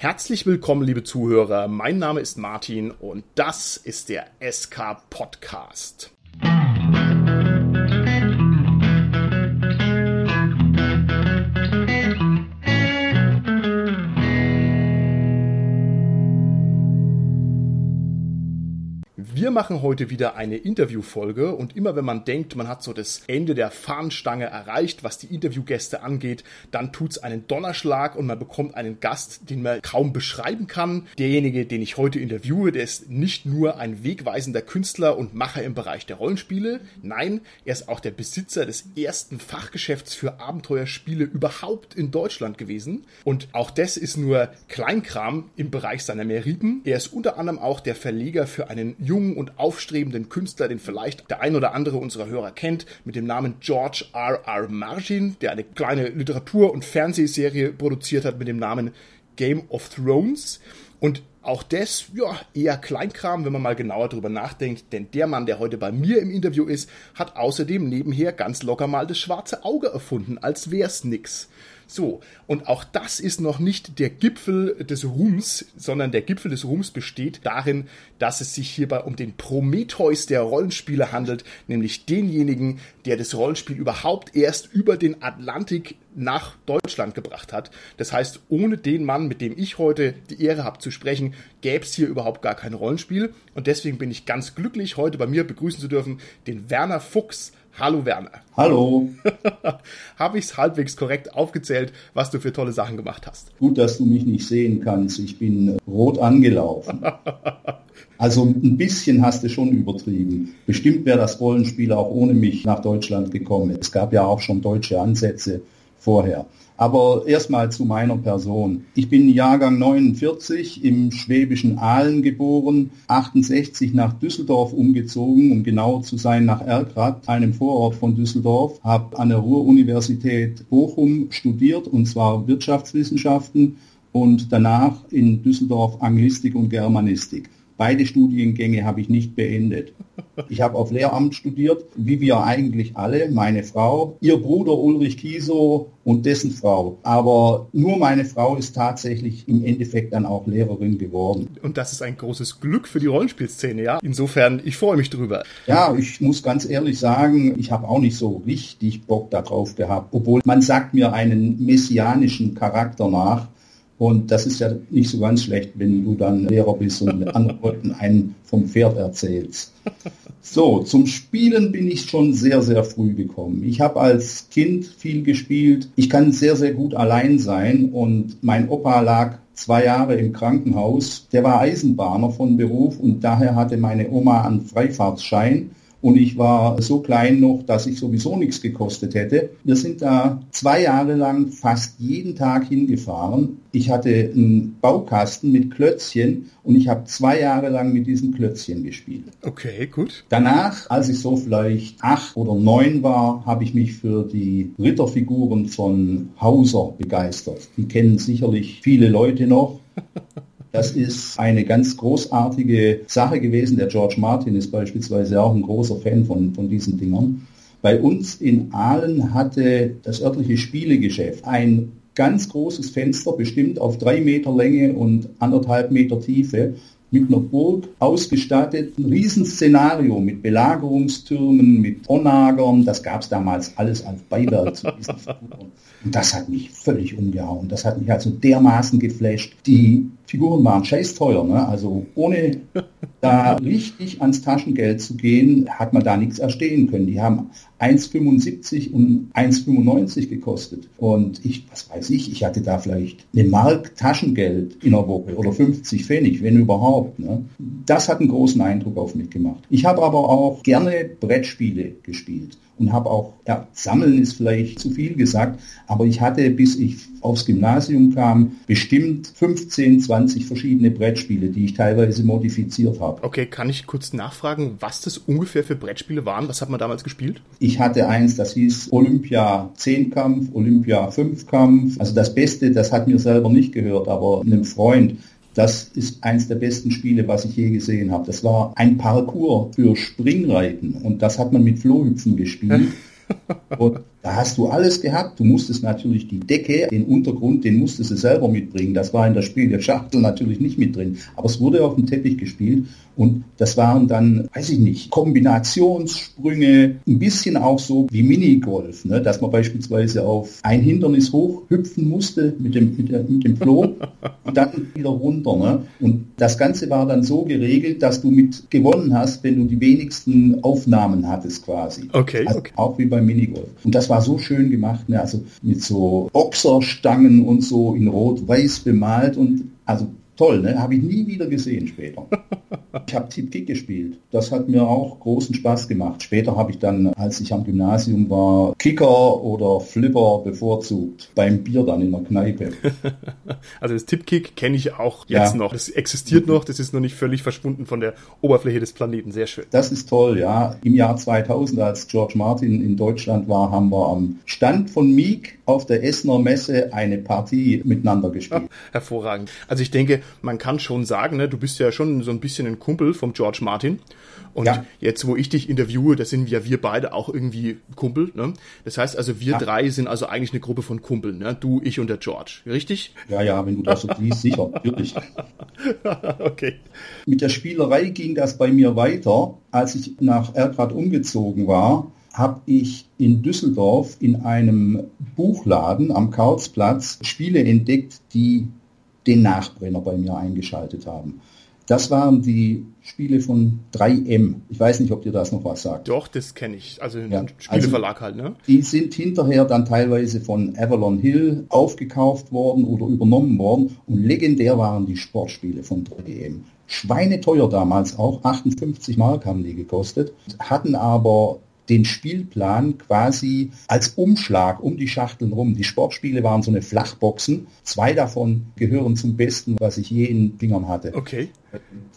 Herzlich willkommen, liebe Zuhörer. Mein Name ist Martin und das ist der SK Podcast. Wir machen heute wieder eine Interviewfolge und immer wenn man denkt, man hat so das Ende der Fahnenstange erreicht, was die Interviewgäste angeht, dann tut es einen Donnerschlag und man bekommt einen Gast, den man kaum beschreiben kann. Derjenige, den ich heute interviewe, der ist nicht nur ein wegweisender Künstler und Macher im Bereich der Rollenspiele, nein, er ist auch der Besitzer des ersten Fachgeschäfts für Abenteuerspiele überhaupt in Deutschland gewesen. Und auch das ist nur Kleinkram im Bereich seiner Meriten. Er ist unter anderem auch der Verleger für einen jungen jungen und aufstrebenden Künstler, den vielleicht der ein oder andere unserer Hörer kennt, mit dem Namen George R. R. Martin, der eine kleine Literatur- und Fernsehserie produziert hat mit dem Namen Game of Thrones. Und auch das, ja, eher Kleinkram, wenn man mal genauer drüber nachdenkt, denn der Mann, der heute bei mir im Interview ist, hat außerdem nebenher ganz locker mal das schwarze Auge erfunden, als wär's nix. So, und auch das ist noch nicht der Gipfel des Ruhms, sondern der Gipfel des Ruhms besteht darin, dass es sich hierbei um den Prometheus der Rollenspiele handelt, nämlich denjenigen, der das Rollenspiel überhaupt erst über den Atlantik nach Deutschland gebracht hat. Das heißt, ohne den Mann, mit dem ich heute die Ehre habe zu sprechen, gäbe es hier überhaupt gar kein Rollenspiel. Und deswegen bin ich ganz glücklich, heute bei mir begrüßen zu dürfen den Werner Fuchs. Hallo Werner. Hallo. Habe ich es halbwegs korrekt aufgezählt, was du für tolle Sachen gemacht hast? Gut, dass du mich nicht sehen kannst. Ich bin äh, rot angelaufen. Also ein bisschen hast du schon übertrieben. Bestimmt wäre das Rollenspiel auch ohne mich nach Deutschland gekommen. Es gab ja auch schon deutsche Ansätze vorher. Aber erstmal zu meiner Person. Ich bin Jahrgang 49 im schwäbischen Aalen geboren, 68 nach Düsseldorf umgezogen, um genau zu sein nach Erkrath, einem Vorort von Düsseldorf, habe an der Ruhr-Universität Bochum studiert, und zwar Wirtschaftswissenschaften und danach in Düsseldorf Anglistik und Germanistik. Beide Studiengänge habe ich nicht beendet. Ich habe auf Lehramt studiert, wie wir eigentlich alle, meine Frau, ihr Bruder Ulrich Kieso und dessen Frau. Aber nur meine Frau ist tatsächlich im Endeffekt dann auch Lehrerin geworden. Und das ist ein großes Glück für die Rollenspielszene, ja? Insofern, ich freue mich drüber. Ja, ich muss ganz ehrlich sagen, ich habe auch nicht so richtig Bock darauf gehabt, obwohl man sagt mir einen messianischen Charakter nach. Und das ist ja nicht so ganz schlecht, wenn du dann Lehrer bist und anderen Leuten einen vom Pferd erzählst. So, zum Spielen bin ich schon sehr, sehr früh gekommen. Ich habe als Kind viel gespielt. Ich kann sehr, sehr gut allein sein und mein Opa lag zwei Jahre im Krankenhaus. Der war Eisenbahner von Beruf und daher hatte meine Oma einen Freifahrtsschein und ich war so klein noch, dass ich sowieso nichts gekostet hätte. Wir sind da zwei Jahre lang fast jeden Tag hingefahren. Ich hatte einen Baukasten mit Klötzchen und ich habe zwei Jahre lang mit diesen Klötzchen gespielt. Okay, gut. Danach, als ich so vielleicht acht oder neun war, habe ich mich für die Ritterfiguren von Hauser begeistert. Die kennen sicherlich viele Leute noch. Das ist eine ganz großartige Sache gewesen. Der George Martin ist beispielsweise auch ein großer Fan von, von diesen Dingern. Bei uns in Aalen hatte das örtliche Spielegeschäft ein ganz großes Fenster, bestimmt auf drei Meter Länge und anderthalb Meter Tiefe, mit einer Burg ausgestattet, ein Riesenszenario mit Belagerungstürmen, mit Tornagern, das gab es damals alles als Beiwerk. Und das hat mich völlig umgehauen. Das hat mich also dermaßen geflasht. Die Figuren waren scheißteuer, ne? also ohne da richtig ans Taschengeld zu gehen, hat man da nichts erstehen können. Die haben 1,75 und 1,95 gekostet. Und ich, was weiß ich, ich hatte da vielleicht eine Mark Taschengeld in der Woche oder 50 Pfennig, wenn überhaupt. Ne? Das hat einen großen Eindruck auf mich gemacht. Ich habe aber auch gerne Brettspiele gespielt und habe auch, ja, sammeln ist vielleicht zu viel gesagt, aber ich hatte, bis ich aufs Gymnasium kam, bestimmt 15, 20 verschiedene Brettspiele, die ich teilweise modifiziert habe. Okay, kann ich kurz nachfragen, was das ungefähr für Brettspiele waren? Was hat man damals gespielt? Ich hatte eins, das hieß Olympia 10 Kampf, Olympia 5 Kampf. Also das Beste, das hat mir selber nicht gehört, aber einem Freund, das ist eins der besten Spiele, was ich je gesehen habe. Das war ein Parcours für Springreiten und das hat man mit Flohhüpfen gespielt. und Da hast du alles gehabt. Du musstest natürlich die Decke, den Untergrund, den musstest du selber mitbringen. Das war in der Spiel der Schachtel natürlich nicht mit drin. Aber es wurde auf dem Teppich gespielt und das waren dann, weiß ich nicht, Kombinationssprünge, ein bisschen auch so wie Minigolf, ne? dass man beispielsweise auf ein Hindernis hochhüpfen musste mit dem, mit, der, mit dem Floh und dann wieder runter. Ne? Und das Ganze war dann so geregelt, dass du mit gewonnen hast, wenn du die wenigsten Aufnahmen hattest quasi. Okay, also okay. Auch wie beim Minigolf. Und das war so schön gemacht, ne? also mit so Boxerstangen und so in rot-weiß bemalt und also toll, ne? Habe ich nie wieder gesehen später. Ich habe Tip-Kick gespielt. Das hat mir auch großen Spaß gemacht. Später habe ich dann, als ich am Gymnasium war, Kicker oder Flipper bevorzugt. Beim Bier dann in der Kneipe. Also das Tip-Kick kenne ich auch jetzt Ja. noch. Das existiert noch, das ist noch nicht völlig verschwunden von der Oberfläche des Planeten. Sehr schön. Das ist toll, ja. Im Jahr 2000, als George Martin in Deutschland war, haben wir am Stand von Meek auf der Essener Messe eine Partie miteinander gespielt. Hervorragend. Also ich denke, man kann schon sagen, ne, du bist ja schon so ein bisschen ein Kumpel vom George Martin. Und Ja. jetzt, wo ich dich interviewe, da sind ja wir beide auch irgendwie Kumpel. Ne? Das heißt also, wir Ja. drei sind also eigentlich eine Gruppe von Kumpeln. Ne? Du, ich und der George. Richtig? Ja, ja, wenn du das so liest, sicher, natürlich. okay. Mit der Spielerei ging das bei mir weiter. Als ich nach Erkrath umgezogen war, habe ich in Düsseldorf in einem Buchladen am Karlsplatz Spiele entdeckt, die den Nachbrenner bei mir eingeschaltet haben. Das waren die Spiele von 3M. Ich weiß nicht, ob dir das noch was sagt. Doch, das kenne ich. Also ein Ja, Spieleverlag halt, ne? Die sind hinterher dann teilweise von Avalon Hill aufgekauft worden oder übernommen worden. Und legendär waren die Sportspiele von 3M. Schweineteuer damals auch, 58 Mark haben die gekostet, hatten aber den Spielplan quasi als Umschlag um die Schachteln rum. Die Sportspiele waren so eine Flachboxen. Zwei davon gehören zum Besten, was ich je in den Fingern hatte. Okay.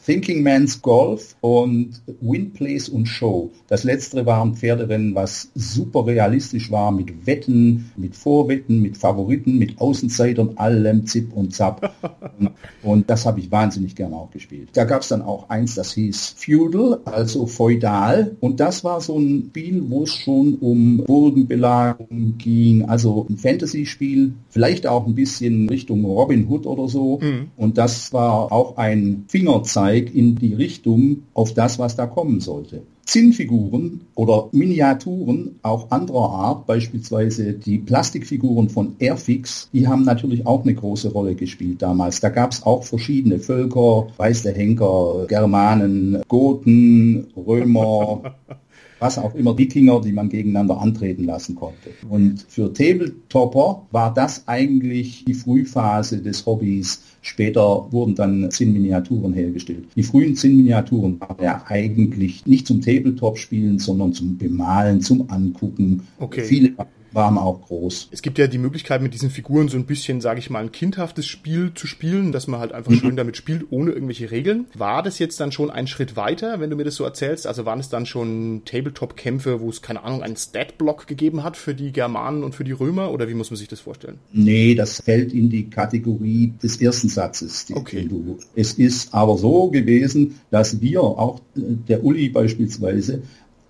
Thinking Man's Golf und Win, Place und Show. Das letztere waren Pferderennen, was super realistisch war, mit Wetten, mit Vorwetten, mit Favoriten, mit Außenseitern, allem Zip und Zap. und, das habe ich wahnsinnig gerne auch gespielt. Da gab es dann auch eins, das hieß Feudal, also feudal. Und das war so ein Spiel, wo es schon um Burgenbelagerung ging, also ein Fantasy-Spiel, vielleicht auch ein bisschen Richtung Robin Hood oder so. Und das war auch ein Fingerzeig in die Richtung auf das, was da kommen sollte. Zinnfiguren oder Miniaturen auch anderer Art, beispielsweise die Plastikfiguren von Airfix, die haben natürlich auch eine große Rolle gespielt damals. Da gab es auch verschiedene Völker, weiß der Henker, Germanen, Goten, Römer, was auch immer, Wikinger, die man gegeneinander antreten lassen konnte. Und für Tabletopper war das eigentlich die Frühphase des Hobbys. Später wurden dann Zinnminiaturen hergestellt. Die frühen Zinnminiaturen waren ja eigentlich nicht zum Tabletop-Spielen, sondern zum Bemalen, zum Angucken. Okay. Viele waren auch groß. Es gibt ja die Möglichkeit, mit diesen Figuren so ein bisschen, sage ich mal, ein kindhaftes Spiel zu spielen, dass man halt einfach schön damit spielt, ohne irgendwelche Regeln. War das jetzt dann schon ein Schritt weiter, wenn du mir das so erzählst? Also waren es dann schon Tabletop-Kämpfe, wo es, keine Ahnung, einen Stat-Block gegeben hat für die Germanen und für die Römer? Oder wie muss man sich das vorstellen? Nee, das fällt in die Kategorie des ersten Satzes. Okay. du- Es ist aber so gewesen, dass wir, auch äh, der Uli beispielsweise,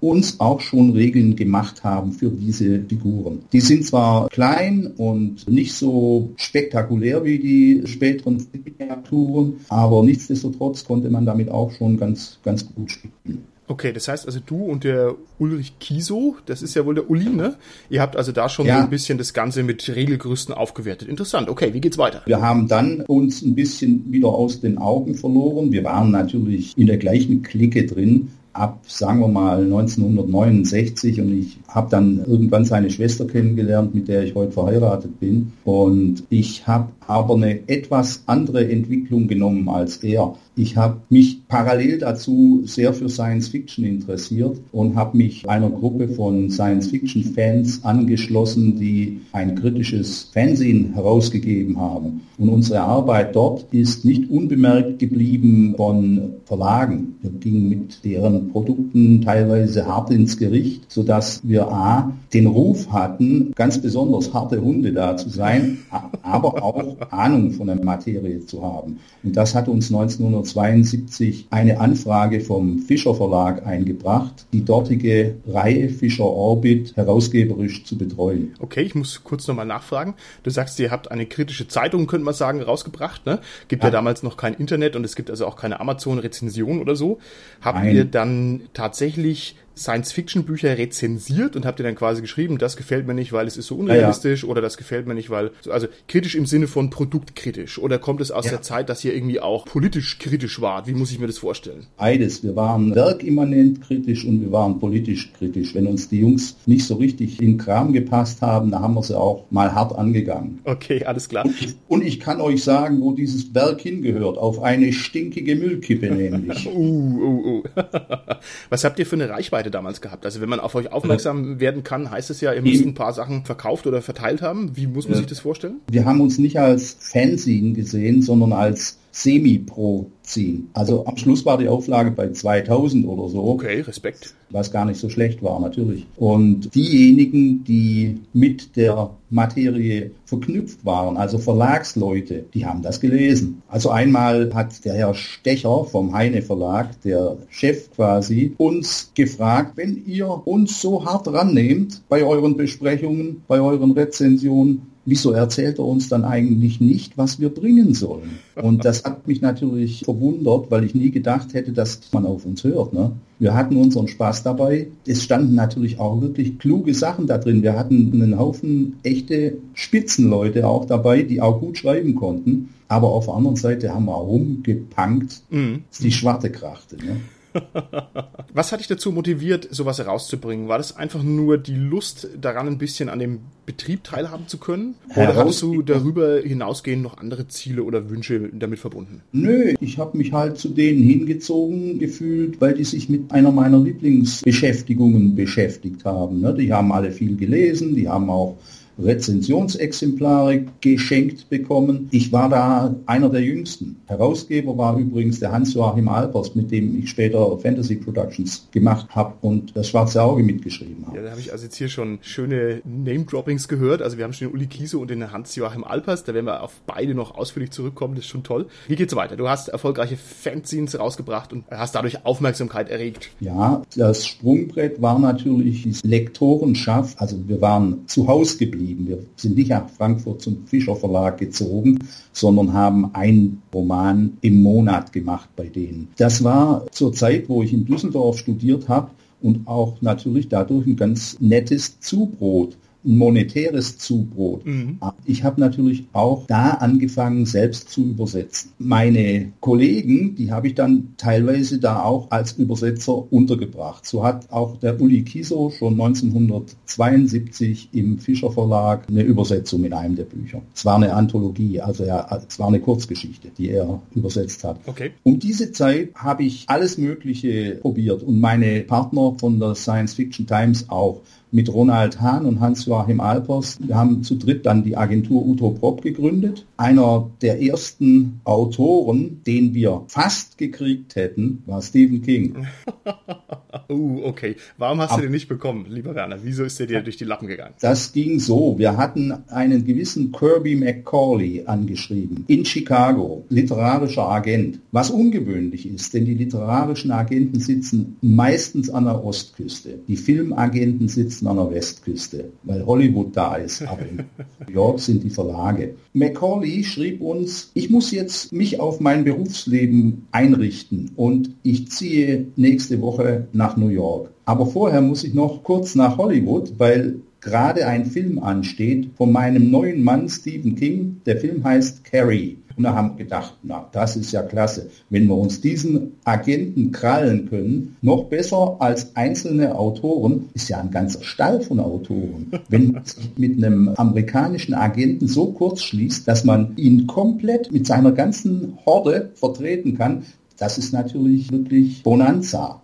uns auch schon Regeln gemacht haben für diese Figuren. Die sind zwar klein und nicht so spektakulär wie die späteren Miniaturen, aber nichtsdestotrotz konnte man damit auch schon ganz, ganz gut spielen. Okay, das heißt also du und der Ulrich Kiso, das ist ja wohl der Uli, ne? Ihr habt also da schon Ja. so ein bisschen das Ganze mit Regelgerüsten aufgewertet. Interessant. Okay, wie geht's weiter? Wir haben dann uns ein bisschen wieder aus den Augen verloren. Wir waren natürlich in der gleichen Clique drin, ab, sagen wir mal, 1969 und ich habe dann irgendwann seine Schwester kennengelernt, mit der ich heute verheiratet bin. Und ich habe aber eine etwas andere Entwicklung genommen als er. Ich habe mich parallel dazu sehr für Science Fiction interessiert und habe mich einer Gruppe von Science Fiction Fans angeschlossen, die ein kritisches Fernsehen herausgegeben haben. Und unsere Arbeit dort ist nicht unbemerkt geblieben von Verlagen. Wir gingen mit deren Produkten teilweise hart ins Gericht, sodass wir A, den Ruf hatten, ganz besonders harte Hunde da zu sein, aber auch Ahnung von der Materie zu haben. Und das hat uns 1972 eine Anfrage vom Fischer Verlag eingebracht, die dortige Reihe Fischer Orbit herausgeberisch zu betreuen. Okay, ich muss kurz nochmal nachfragen. Du sagst, ihr habt eine kritische Zeitung, könnte man sagen, rausgebracht. Ne? Gibt ja. ja damals noch kein Internet und es gibt also auch keine Amazon-Rezension oder so. Habt Nein. ihr dann tatsächlich Science-Fiction-Bücher rezensiert und habt ihr dann quasi geschrieben, das gefällt mir nicht, weil es ist so unrealistisch ja, ja. oder das gefällt mir nicht, weil, also kritisch im Sinne von produktkritisch oder kommt es aus ja. der Zeit, dass ihr irgendwie auch politisch kritisch wart? Wie muss ich mir das vorstellen? Beides. Wir waren werkimmanent kritisch und wir waren politisch kritisch. Wenn uns die Jungs nicht so richtig in Kram gepasst haben, dann haben wir sie auch mal hart angegangen. Okay, alles klar. Und ich, und ich kann euch sagen, wo dieses Werk hingehört. Auf eine stinkige Müllkippe nämlich. uh, uh, uh. Was habt ihr für eine Reichweite damals gehabt? Also wenn man auf euch aufmerksam werden kann, heißt es ja, ihr müsst ein paar Sachen verkauft oder verteilt haben. Wie muss man sich das vorstellen? Wir haben uns nicht als Fanzine gesehen, sondern als Semi-Pro ziehen. Also am Schluss war die Auflage bei 2000 oder so. Okay, Respekt. Was gar nicht so schlecht war, natürlich. Und diejenigen, die mit der Materie verknüpft waren, also Verlagsleute, die haben das gelesen. Also einmal hat der Herr Stecher vom Heine Verlag, der Chef quasi, uns gefragt, wenn ihr uns so hart rannehmt bei euren Besprechungen, bei euren Rezensionen, wieso erzählt er uns dann eigentlich nicht, was wir bringen sollen? Und das hat mich natürlich verwundert, weil ich nie gedacht hätte, dass man auf uns hört. Ne? Wir hatten unseren Spaß dabei. Es standen natürlich auch wirklich kluge Sachen da drin. Wir hatten einen Haufen echte Spitzenleute auch dabei, die auch gut schreiben konnten. Aber auf der anderen Seite haben wir rumgepunkt, mhm. die Schwarte krachte. Ne? Was hat dich dazu motiviert, sowas herauszubringen? War das einfach nur die Lust daran, ein bisschen an dem Betrieb teilhaben zu können? Oder hattest du darüber hinausgehend noch andere Ziele oder Wünsche damit verbunden? Nö, ich habe mich halt zu denen hingezogen gefühlt, weil die sich mit einer meiner Lieblingsbeschäftigungen beschäftigt haben. Ne? Die haben alle viel gelesen, die haben auch Rezensionsexemplare geschenkt bekommen. Ich war da einer der jüngsten. Herausgeber war übrigens der Hans-Joachim Albers, mit dem ich später Fantasy Productions gemacht habe und das Schwarze Auge mitgeschrieben habe. Ja, da habe ich also jetzt hier schon schöne Name-Droppings gehört. Also wir haben schon den Uli Kiese und den Hans-Joachim Albers. Da werden wir auf beide noch ausführlich zurückkommen. Das ist schon toll. Wie geht's weiter? Du hast erfolgreiche Fanzines rausgebracht und hast dadurch Aufmerksamkeit erregt. Ja, das Sprungbrett war natürlich die Lektorenschaft. Also wir waren zu Hause geblieben geblieben. Wir sind nicht nach Frankfurt zum Fischer Verlag gezogen, sondern haben einen Roman im Monat gemacht bei denen. Das war zur Zeit, wo ich in Düsseldorf studiert habe und auch natürlich dadurch ein ganz nettes Zubrot monetäres Zubrot. Mhm. Ich habe natürlich auch da angefangen, selbst zu übersetzen. Meine Kollegen, die habe ich dann teilweise da auch als Übersetzer untergebracht. So hat auch der Uli Kiso schon 1972 im Fischer Verlag eine Übersetzung in einem der Bücher. Es war eine Anthologie, also ja, es war eine Kurzgeschichte, die er übersetzt hat. Okay. Um diese Zeit habe ich alles Mögliche probiert und meine Partner von der Science Fiction Times auch mit Ronald Hahn und Hans-Joachim Alpers. Wir haben zu dritt dann die Agentur Utoprop gegründet. Einer der ersten Autoren, den wir fast gekriegt hätten, war Stephen King. uh, okay. Warum hast Ab du den nicht bekommen, lieber Werner? Wieso ist der dir durch die Lappen gegangen? Das ging so. Wir hatten einen gewissen Kirby McCauley angeschrieben in Chicago, literarischer Agent, was ungewöhnlich ist, denn die literarischen Agenten sitzen meistens an der Ostküste. Die Filmagenten sitzen sitzen an der Westküste, weil Hollywood da ist. Aber in New York sind die Verlage. Macaulay schrieb uns, ich muss jetzt mich auf mein Berufsleben einrichten und ich ziehe nächste Woche nach New York. Aber vorher muss ich noch kurz nach Hollywood, weil gerade ein Film ansteht von meinem neuen Mann Stephen King. Der Film heißt Carrie. Und da haben wir gedacht, na, das ist ja klasse. Wenn wir uns diesen Agenten krallen können, noch besser als einzelne Autoren, ist ja ein ganzer Stall von Autoren. Wenn man sich mit einem amerikanischen Agenten so kurz schließt, dass man ihn komplett mit seiner ganzen Horde vertreten kann, Das ist natürlich wirklich Bonanza.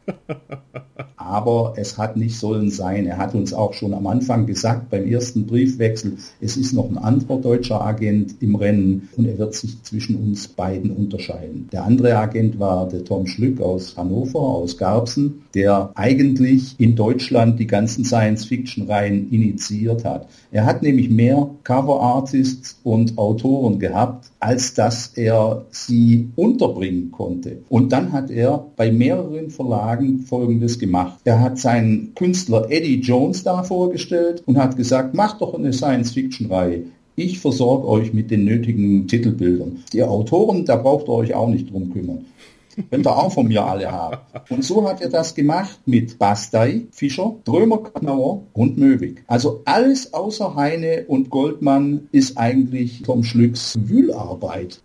Aber es hat nicht sollen sein. Er hat uns auch schon am Anfang gesagt, beim ersten Briefwechsel, es ist noch ein anderer deutscher Agent im Rennen und er wird sich zwischen uns beiden unterscheiden. Der andere Agent war der Tom Schlück aus Hannover, aus Garbsen, der eigentlich in Deutschland die ganzen Science-Fiction-Reihen initiiert hat. Er hat nämlich mehr Cover-Artists und Autoren gehabt, als dass er sie unterbringen konnte. Und dann hat er bei mehreren Verlagen Folgendes gemacht. Er hat seinen Künstler Eddie Jones da vorgestellt und hat gesagt, macht doch eine Science-Fiction-Reihe. Ich versorge euch mit den nötigen Titelbildern. Die Autoren, da braucht ihr euch auch nicht drum kümmern. Könnt ihr auch von mir alle haben. Und so hat er das gemacht mit Bastei, Fischer, Drömer, Knauer und Möwig. Also alles außer Heine und Goldmann ist eigentlich Tom Schlücks Wühlarbeit.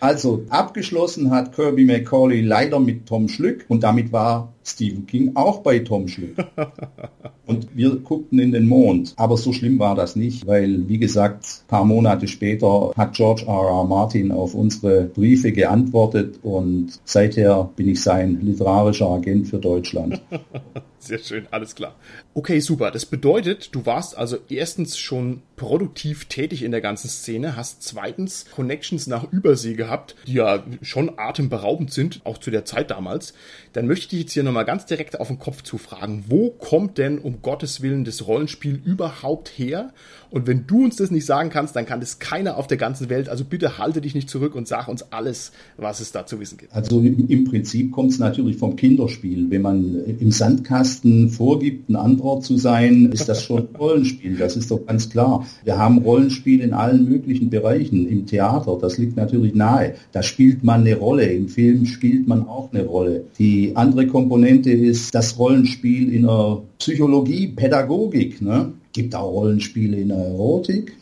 Also abgeschlossen hat Kirby McCauley leider mit Tom Schlück und damit war Stephen King auch bei Tom Schlück. Und wir guckten in den Mond. Aber so schlimm war das nicht, weil, wie gesagt, ein paar Monate später hat George R. R. Martin auf unsere Briefe geantwortet und seither bin ich sein literarischer Agent für Deutschland. Sehr schön, alles klar. Okay, super. Das bedeutet, du warst also erstens schon produktiv tätig in der ganzen Szene, hast zweitens Connections nach Übersee gehabt, die ja schon atemberaubend sind, auch zu der Zeit damals. Dann möchte ich dich jetzt hier nochmal ganz direkt auf den Kopf zu fragen. Wo kommt denn um Gottes Willen das Rollenspiel überhaupt her? Und wenn du uns das nicht sagen kannst, dann kann das keiner auf der ganzen Welt. Also bitte halte dich nicht zurück und sag uns alles, was es da zu wissen gibt. Also im Prinzip kommt es natürlich vom Kinderspiel. Wenn man im Sandkasten vorgibt, ein anderer zu sein, ist das schon Rollenspiel. Das ist doch ganz klar. Wir haben Rollenspiel in allen möglichen Bereichen. Im Theater, das liegt natürlich nahe. Da spielt man eine Rolle. Im Film spielt man auch eine Rolle. Die andere Komponente ist das Rollenspiel in der Psychologie, Pädagogik. Ne? Gibt auch Rollenspiele in der Erotik.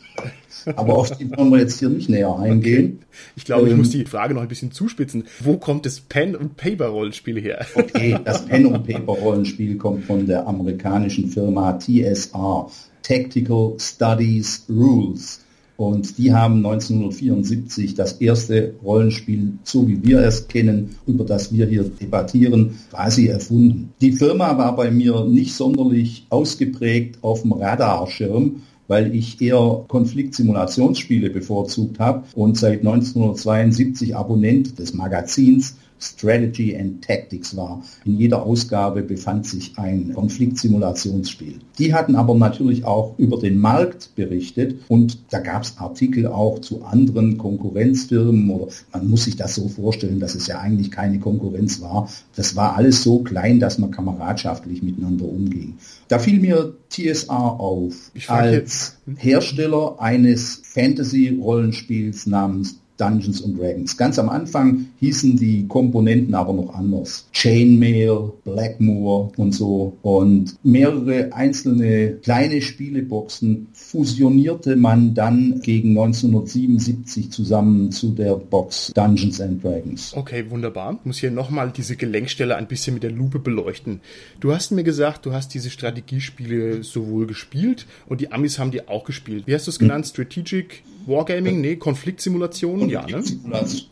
Aber auf die wollen wir jetzt hier nicht näher eingehen. Okay. Ich glaube, ähm, ich muss die Frage noch ein bisschen zuspitzen. Wo kommt das Pen- und Paper-Rollenspiel her? Okay, das Pen- und Paper-Rollenspiel kommt von der amerikanischen Firma TSR, Tactical Studies Rules. Und die haben 1974 das erste Rollenspiel, so wie wir es kennen, über das wir hier debattieren, quasi erfunden. Die Firma war bei mir nicht sonderlich ausgeprägt auf dem Radarschirm, weil ich eher Konfliktsimulationsspiele bevorzugt habe und seit 1972 Abonnent des Magazins Strategy and Tactics war. In jeder Ausgabe befand sich ein Konfliktsimulationsspiel. Die hatten aber natürlich auch über den Markt berichtet und da gab es Artikel auch zu anderen Konkurrenzfirmen oder man muss sich das so vorstellen, dass es ja eigentlich keine Konkurrenz war. Das war alles so klein, dass man kameradschaftlich miteinander umging. Da fiel mir TSR auf als? Hersteller eines Fantasy-Rollenspiels namens Dungeons and Dragons. Ganz am Anfang hießen die Komponenten aber noch anders. Chainmail, Blackmoor und so. Und mehrere einzelne kleine Spieleboxen fusionierte man dann gegen 1977 zusammen zu der Box Dungeons and Dragons. Okay, wunderbar. Ich muss hier nochmal diese Gelenkstelle ein bisschen mit der Lupe beleuchten. Du hast mir gesagt, du hast diese Strategiespiele sowohl gespielt und die Amis haben die auch gespielt. Wie hast du es genannt? Hm. Strategic Wargaming? Nee, Konfliktsimulationen? Ja, ne?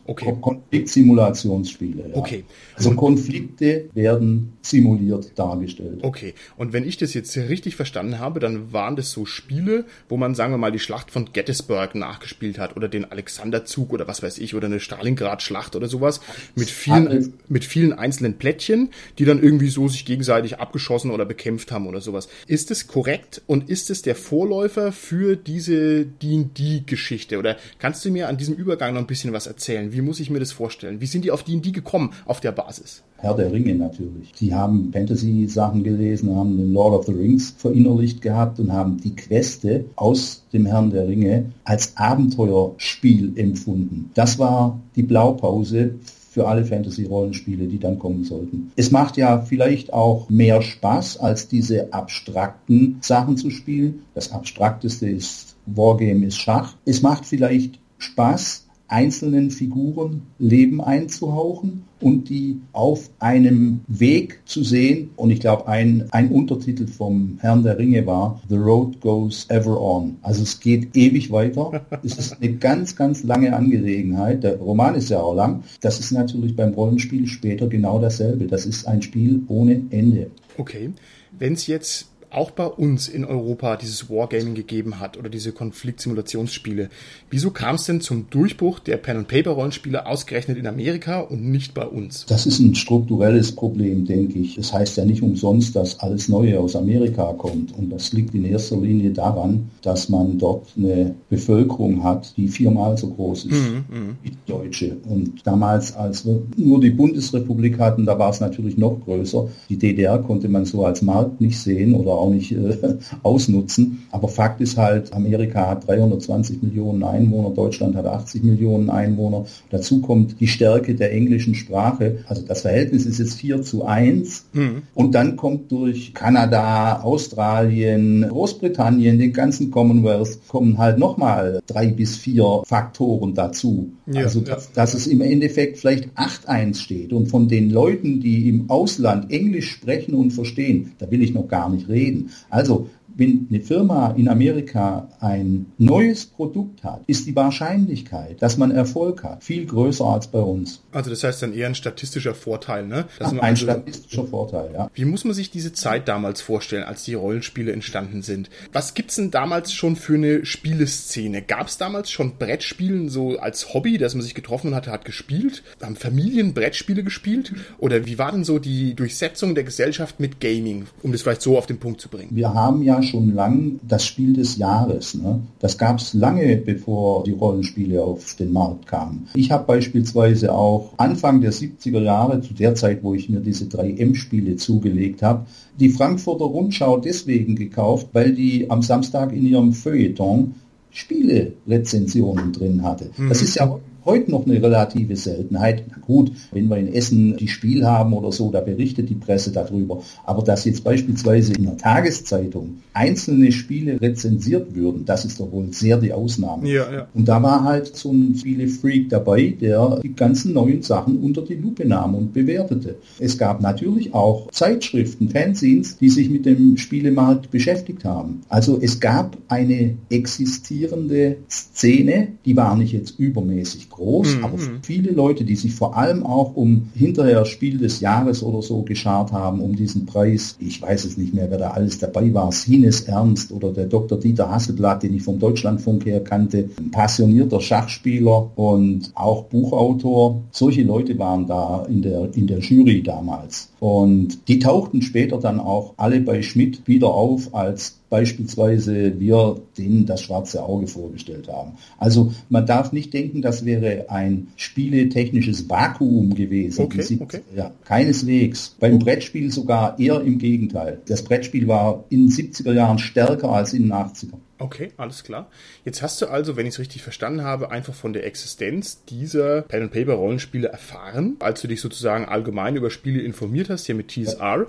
Okay. Konfliktsimulationsspiele. Ja. Okay. Also Konflikte werden simuliert dargestellt. Okay. Und wenn ich das jetzt richtig verstanden habe, dann waren das so Spiele, wo man, sagen wir mal, die Schlacht von Gettysburg nachgespielt hat oder den Alexanderzug oder was weiß ich oder eine Stalingrad-Schlacht oder sowas mit vielen, mit vielen einzelnen Plättchen, die dann irgendwie so sich gegenseitig abgeschossen oder bekämpft haben oder sowas. Ist es korrekt und ist es der Vorläufer für diese D&D-Geschichte oder kannst du mir an diesem Übergang noch ein bisschen was erzählen? Wie muss ich mir das vorstellen? Wie sind die auf D&D gekommen auf der Basis? Herr der Ringe natürlich. Die haben Fantasy-Sachen gelesen, haben den Lord of the Rings verinnerlicht gehabt und haben die Queste aus dem Herrn der Ringe als Abenteuerspiel empfunden. Das war die Blaupause für alle Fantasy-Rollenspiele, die dann kommen sollten. Es macht ja vielleicht auch mehr Spaß, als diese abstrakten Sachen zu spielen. Das abstrakteste ist Wargame ist Schach. Es macht vielleicht Spaß, einzelnen Figuren Leben einzuhauchen und die auf einem Weg zu sehen. Und ich glaube, ein, ein Untertitel vom Herrn der Ringe war The Road Goes Ever On. Also es geht ewig weiter. es ist eine ganz, ganz lange Angelegenheit. Der Roman ist ja auch lang. Das ist natürlich beim Rollenspiel später genau dasselbe. Das ist ein Spiel ohne Ende. Okay. Wenn es jetzt auch bei uns in Europa dieses Wargaming gegeben hat oder diese Konfliktsimulationsspiele. Wieso kam es denn zum Durchbruch der Pen-and-Paper-Rollenspiele ausgerechnet in Amerika und nicht bei uns? Das ist ein strukturelles Problem, denke ich. Das heißt ja nicht umsonst, dass alles Neue aus Amerika kommt. Und das liegt in erster Linie daran, dass man dort eine Bevölkerung hat, die viermal so groß ist mhm, mhm. wie die deutsche. Und damals, als wir nur die Bundesrepublik hatten, da war es natürlich noch größer. Die DDR konnte man so als Markt nicht sehen oder auch nicht äh, ausnutzen. Aber Fakt ist halt, Amerika hat 320 Millionen Einwohner, Deutschland hat 80 Millionen Einwohner. Dazu kommt die Stärke der englischen Sprache. Also das Verhältnis ist jetzt 4 zu 1. Mhm. Und dann kommt durch Kanada, Australien, Großbritannien, den ganzen Commonwealth, kommen halt nochmal drei bis vier Faktoren dazu. Ja, also dass, dass es im Endeffekt vielleicht 8-1 steht. Und von den Leuten, die im Ausland Englisch sprechen und verstehen, da will ich noch gar nicht reden reden. Also wenn eine Firma in Amerika ein neues Produkt hat, ist die Wahrscheinlichkeit, dass man Erfolg hat, viel größer als bei uns. Also das heißt dann eher ein statistischer Vorteil, ne? Ach, ein also, statistischer Vorteil, ja. Wie muss man sich diese Zeit damals vorstellen, als die Rollenspiele entstanden sind? Was gibt's denn damals schon für eine Spieleszene? Gab es damals schon Brettspielen so als Hobby, dass man sich getroffen hatte, hat gespielt? Haben Familien Brettspiele gespielt? Oder wie war denn so die Durchsetzung der Gesellschaft mit Gaming, um das vielleicht so auf den Punkt zu bringen? Wir haben ja schon lang das Spiel des Jahres. Ne? Das gab es lange, bevor die Rollenspiele auf den Markt kamen. Ich habe beispielsweise auch Anfang der 70er Jahre, zu der Zeit, wo ich mir diese 3M-Spiele zugelegt habe, die Frankfurter Rundschau deswegen gekauft, weil die am Samstag in ihrem Feuilleton Spiele-Rezensionen drin hatte. Das mhm. ist ja heute noch eine relative Seltenheit. Na gut, wenn wir in Essen die Spiel haben oder so, da berichtet die Presse darüber. Aber dass jetzt beispielsweise in der Tageszeitung einzelne Spiele rezensiert würden, das ist doch wohl sehr die Ausnahme. Ja, ja. Und da war halt so ein Spiele-Freak dabei, der die ganzen neuen Sachen unter die Lupe nahm und bewertete. Es gab natürlich auch Zeitschriften, Fanzines, die sich mit dem Spielemarkt beschäftigt haben. Also es gab eine existierende Szene, die war nicht jetzt übermäßig groß, mhm. aber viele Leute, die sich vor allem auch um hinterher Spiel des Jahres oder so geschart haben, um diesen Preis, ich weiß es nicht mehr, wer da alles dabei war, Sines Ernst oder der Dr. Dieter Hasselblatt, den ich vom Deutschlandfunk her kannte, ein passionierter Schachspieler und auch Buchautor. Solche Leute waren da in der, in der Jury damals. Und die tauchten später dann auch alle bei Schmidt wieder auf als beispielsweise wir denen das schwarze Auge vorgestellt haben. Also man darf nicht denken, das wäre ein spieletechnisches Vakuum gewesen. Okay, okay. Ja, keineswegs. Beim Brettspiel sogar eher im Gegenteil. Das Brettspiel war in den 70er Jahren stärker als in den 80er. Okay, alles klar. Jetzt hast du also, wenn ich es richtig verstanden habe, einfach von der Existenz dieser Pen-and-Paper-Rollenspiele erfahren, als du dich sozusagen allgemein über Spiele informiert hast, hier mit TSR. Ja.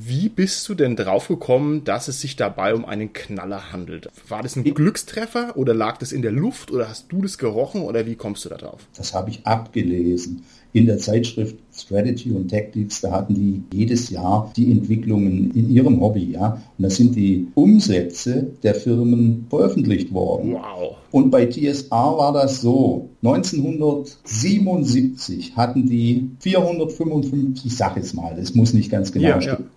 Wie bist du denn draufgekommen, dass es sich dabei um einen Knaller handelt? War das ein Glückstreffer oder lag das in der Luft oder hast du das gerochen oder wie kommst du da drauf? Das habe ich abgelesen in der Zeitschrift Strategy und Tactics, da hatten die jedes Jahr die Entwicklungen in ihrem Hobby, ja. Und da sind die Umsätze der Firmen veröffentlicht worden. Wow. Und bei TSR war das so. 1977 hatten die 455, ich sag jetzt mal, das muss nicht ganz genau ja, stimmen,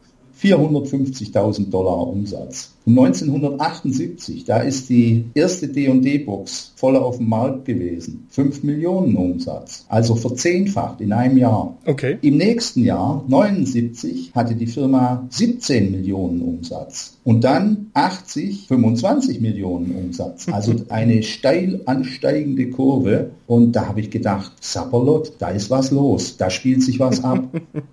ja. 450.000 Dollar Umsatz. 1978, da ist die erste D&D-Box voll auf dem Markt gewesen. 5 Millionen Umsatz. Also verzehnfacht in einem Jahr. Okay. Im nächsten Jahr, 79, hatte die Firma 17 Millionen Umsatz. Und dann 80, 25 Millionen Umsatz. Also eine steil ansteigende Kurve. Und da habe ich gedacht, Sapperlot, da ist was los. Da spielt sich was ab.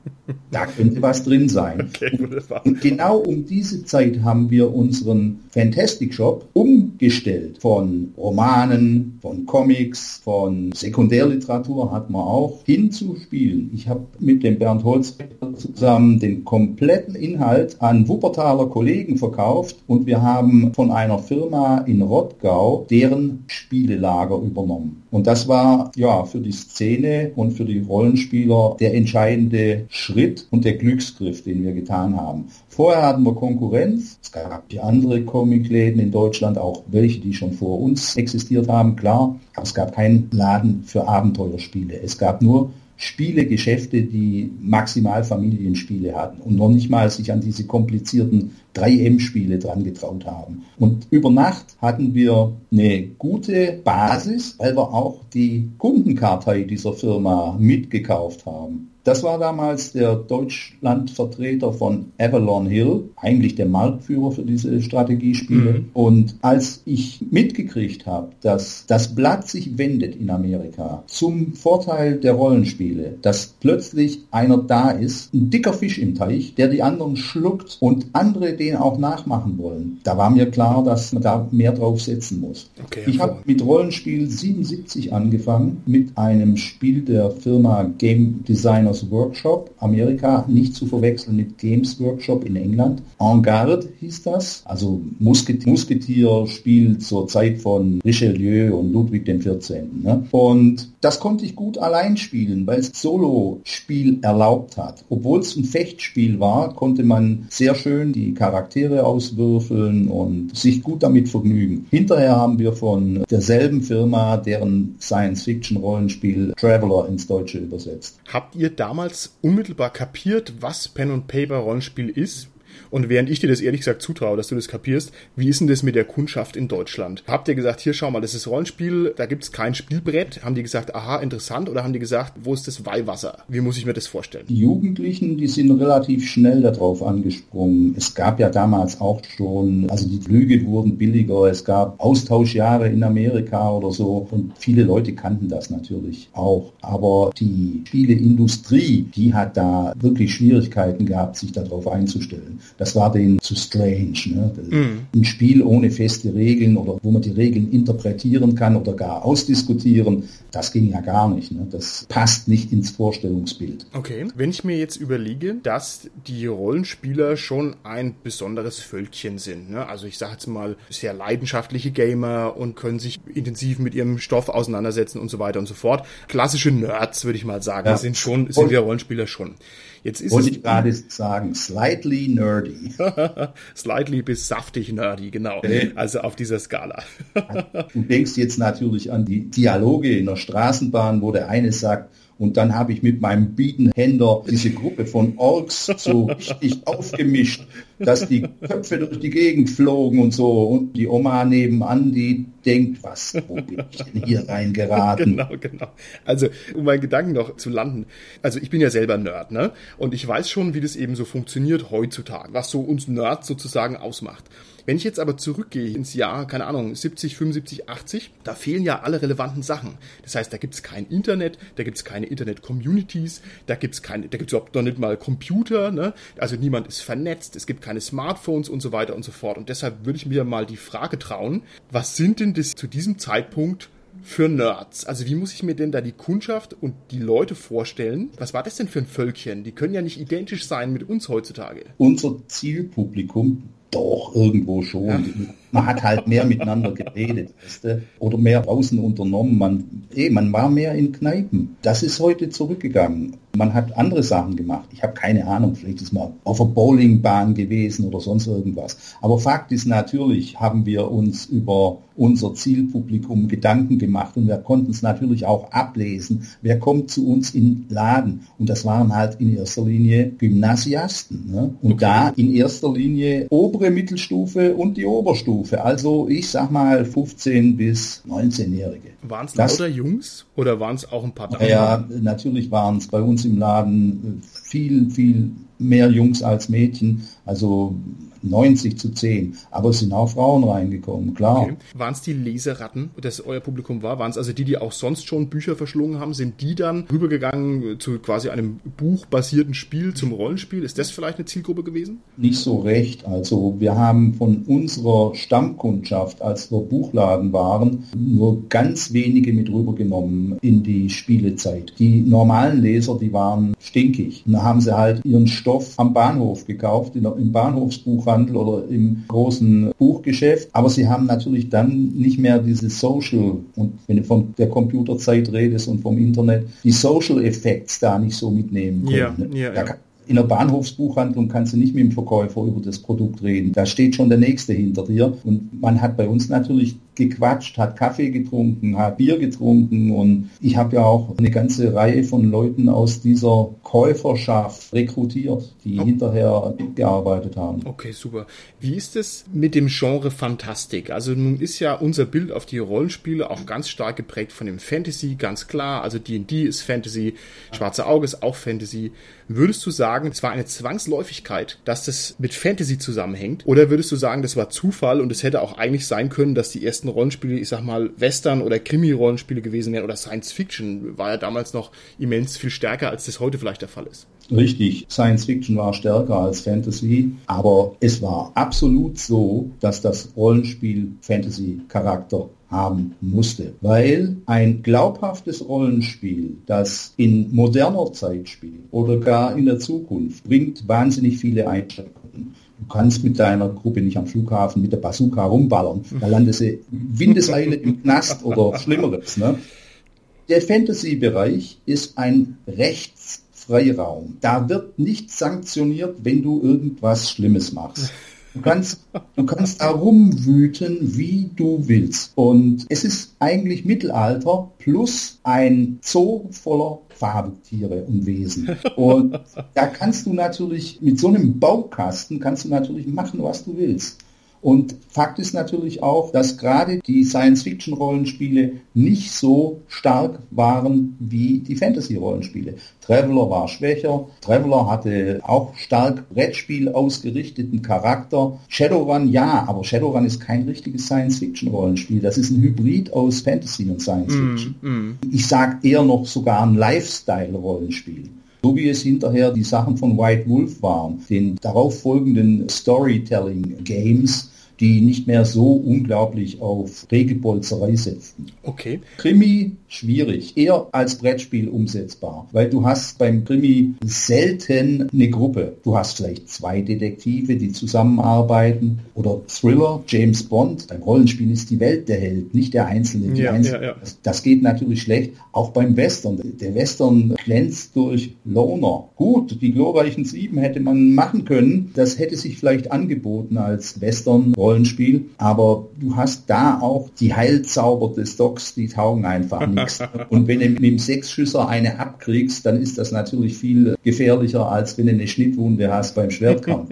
da könnte was drin sein. Okay, und genau um diese Zeit haben wir uns unseren Fantastic Shop umgestellt. Von Romanen, von Comics, von Sekundärliteratur hat man auch hin zu Spielen. Ich habe mit dem Bernd Holz zusammen den kompletten Inhalt an Wuppertaler Kollegen verkauft und wir haben von einer Firma in Rottgau deren Spielelager übernommen. Und das war ja für die Szene und für die Rollenspieler der entscheidende Schritt und der Glücksgriff, den wir getan haben. Vorher hatten wir Konkurrenz. Es gab die andere Comicläden in Deutschland, auch welche, die schon vor uns existiert haben, klar. Aber es gab keinen Laden für Abenteuerspiele. Es gab nur Spielegeschäfte, die maximal Familienspiele hatten und noch nicht mal sich an diese komplizierten 3M-Spiele dran getraut haben. Und über Nacht hatten wir eine gute Basis, weil wir auch die Kundenkartei dieser Firma mitgekauft haben. Das war damals der Deutschlandvertreter von Avalon Hill, eigentlich der Marktführer für diese Strategiespiele. Mhm. Und als ich mitgekriegt habe, dass das Blatt sich wendet in Amerika zum Vorteil der Rollenspiele, dass plötzlich einer da ist, ein dicker Fisch im Teich, der die anderen schluckt und andere den auch nachmachen wollen, da war mir klar, dass man da mehr drauf setzen muss. Okay, ich habe mit Rollenspiel 77 angefangen, mit einem Spiel der Firma Game Designers Gamers Workshop, Amerika, nicht zu verwechseln mit Games Workshop in England. En Garde hieß das, also Musketier, Musketier spielt zur Zeit von Richelieu und Ludwig XIV. Ne? Und das konnte ich gut allein spielen, weil es Solo-Spiel erlaubt hat. Obwohl es ein Fechtspiel war, konnte man sehr schön die Charaktere auswürfeln und sich gut damit vergnügen. Hinterher haben wir von derselben Firma deren Science-Fiction-Rollenspiel Traveler ins Deutsche übersetzt. Habt ihr da damals unmittelbar kapiert, was Pen und Paper Rollenspiel ist? Und während ich dir das ehrlich gesagt zutraue, dass du das kapierst, wie ist denn das mit der Kundschaft in Deutschland? Habt ihr gesagt, hier schau mal, das ist Rollenspiel, da gibt es kein Spielbrett? Haben die gesagt, aha, interessant? Oder haben die gesagt, wo ist das Weihwasser? Wie muss ich mir das vorstellen? Die Jugendlichen, die sind relativ schnell darauf angesprungen. Es gab ja damals auch schon, also die Flüge wurden billiger, es gab Austauschjahre in Amerika oder so und viele Leute kannten das natürlich auch. Aber die Spieleindustrie, die hat da wirklich Schwierigkeiten gehabt, sich darauf einzustellen. Das war denen zu strange. Ne? Mm. Ein Spiel ohne feste Regeln oder wo man die Regeln interpretieren kann oder gar ausdiskutieren, das ging ja gar nicht. Ne? Das passt nicht ins Vorstellungsbild. Okay, wenn ich mir jetzt überlege, dass die Rollenspieler schon ein besonderes Völkchen sind, ne? also ich sage jetzt mal sehr leidenschaftliche Gamer und können sich intensiv mit ihrem Stoff auseinandersetzen und so weiter und so fort. Klassische Nerds, würde ich mal sagen, ja. sind schon, sind wir Rollenspieler schon. Jetzt ist Wollte es, ich gerade sagen, slightly nerdy. slightly bis saftig nerdy, genau. Also auf dieser Skala. du denkst jetzt natürlich an die Dialoge in der Straßenbahn, wo der eine sagt, und dann habe ich mit meinem Bietenhänder diese Gruppe von Orks so richtig aufgemischt, dass die Köpfe durch die Gegend flogen und so. Und die Oma nebenan, die denkt, was, wo bin ich denn hier reingeraten? Genau, genau. Also, um meinen Gedanken noch zu landen. Also, ich bin ja selber Nerd, ne? Und ich weiß schon, wie das eben so funktioniert heutzutage, was so uns Nerds sozusagen ausmacht. Wenn ich jetzt aber zurückgehe ins Jahr, keine Ahnung, 70, 75, 80, da fehlen ja alle relevanten Sachen. Das heißt, da gibt es kein Internet, da gibt es keine Internet-Communities, da gibt es keine, da gibt es überhaupt noch nicht mal Computer, ne? Also niemand ist vernetzt, es gibt keine Smartphones und so weiter und so fort. Und deshalb würde ich mir mal die Frage trauen, was sind denn das zu diesem Zeitpunkt für Nerds? Also wie muss ich mir denn da die Kundschaft und die Leute vorstellen? Was war das denn für ein Völkchen? Die können ja nicht identisch sein mit uns heutzutage. Unser Zielpublikum doch, irgendwo schon. Ja. Man hat halt mehr miteinander geredet, weißt du? oder mehr draußen unternommen. Man, eh, man war mehr in Kneipen. Das ist heute zurückgegangen. Man hat andere Sachen gemacht. Ich habe keine Ahnung, vielleicht ist man auf der Bowlingbahn gewesen oder sonst irgendwas. Aber Fakt ist natürlich, haben wir uns über unser Zielpublikum Gedanken gemacht und wir konnten es natürlich auch ablesen. Wer kommt zu uns in Laden? Und das waren halt in erster Linie Gymnasiasten. Ne? Und okay. da in erster Linie obere Mittelstufe und die Oberstufe. Also ich sag mal 15 bis 19-Jährige. Waren es lauter Jungs oder waren es auch ein paar Damen? Ja, natürlich waren es bei uns im Laden viel, viel mehr Jungs als Mädchen. Also 90 zu 10. Aber es sind auch Frauen reingekommen, klar. Okay. Waren es die Leseratten, das euer Publikum war? Waren es also die, die auch sonst schon Bücher verschlungen haben? Sind die dann rübergegangen zu quasi einem buchbasierten Spiel zum Rollenspiel? Ist das vielleicht eine Zielgruppe gewesen? Nicht so recht. Also wir haben von unserer Stammkundschaft, als wir Buchladen waren, nur ganz wenige mit rübergenommen in die Spielezeit. Die normalen Leser, die waren stinkig. da haben sie halt ihren Stoff am Bahnhof gekauft, der, im Bahnhofsbuchhandel oder im großen Buchgeschäft. Aber sie haben natürlich dann nicht mehr diese Social, und wenn du von der Computerzeit redest und vom Internet, die Social Effects da nicht so mitnehmen können. Ja, ne? ja, ja. In der Bahnhofsbuchhandlung kannst du nicht mit dem Verkäufer über das Produkt reden. Da steht schon der Nächste hinter dir. Und man hat bei uns natürlich gequatscht, hat Kaffee getrunken, hat Bier getrunken und ich habe ja auch eine ganze Reihe von Leuten aus dieser Käuferschaft rekrutiert, die oh. hinterher gearbeitet haben. Okay, super. Wie ist es mit dem Genre Fantastik? Also nun ist ja unser Bild auf die Rollenspiele auch ganz stark geprägt von dem Fantasy, ganz klar. Also D&D ist Fantasy, Schwarze Auge ist auch Fantasy. Würdest du sagen, es war eine Zwangsläufigkeit, dass das mit Fantasy zusammenhängt? Oder würdest du sagen, das war Zufall und es hätte auch eigentlich sein können, dass die ersten ersten Rollenspiele, ich sag mal, Western- oder Krimi-Rollenspiele gewesen wären oder Science Fiction, war ja damals noch immens viel stärker, als das heute vielleicht der Fall ist. Richtig, Science Fiction war stärker als Fantasy, aber es war absolut so, dass das Rollenspiel Fantasy-Charakter haben musste, weil ein glaubhaftes Rollenspiel, das in moderner Zeit spielt oder gar in der Zukunft, bringt wahnsinnig viele Einschränkungen. Du kannst mit deiner Gruppe nicht am Flughafen mit der Bazooka rumballern. Da landest du Windeseile im Knast oder Schlimmeres. Ne? Der Fantasy-Bereich ist ein Rechtsfreiraum. Da wird nicht sanktioniert, wenn du irgendwas Schlimmes machst. Du kannst, du kannst da rumwüten, wie du willst. Und es ist eigentlich Mittelalter plus ein Zoo voller Fabeltiere und Wesen. Und da kannst du natürlich mit so einem Baukasten kannst du natürlich machen, was du willst. Und Fakt ist natürlich auch, dass gerade die Science-Fiction-Rollenspiele nicht so stark waren wie die Fantasy-Rollenspiele. Traveler war schwächer, Traveler hatte auch stark Brettspiel ausgerichteten Charakter. Shadowrun ja, aber Shadowrun ist kein richtiges Science-Fiction-Rollenspiel. Das ist ein Hybrid aus Fantasy und Science-Fiction. Mm, mm. Ich sag eher noch sogar ein Lifestyle-Rollenspiel so wie es hinterher die Sachen von White Wolf waren, den darauf folgenden Storytelling Games, die nicht mehr so unglaublich auf Regelbolzerei setzen. Okay. Krimi schwierig, eher als Brettspiel umsetzbar, weil du hast beim Krimi selten eine Gruppe. Du hast vielleicht zwei Detektive, die zusammenarbeiten oder Thriller, James Bond. Beim Rollenspiel ist die Welt der Held, nicht der Einzelne. Ja, Einzelne. Ja, ja. Das, geht natürlich schlecht, auch beim Western. Der Western glänzt durch Loner. Gut, die glorreichen Sieben hätte man machen können. Das hätte sich vielleicht angeboten als Western Rollenspiel, aber du hast da auch die Heilzauber des Docs, die taugen einfach nichts. Und wenn du mit dem Sechsschüsser eine abkriegst, dann ist das natürlich viel gefährlicher, als wenn du eine Schnittwunde hast beim Schwertkampf.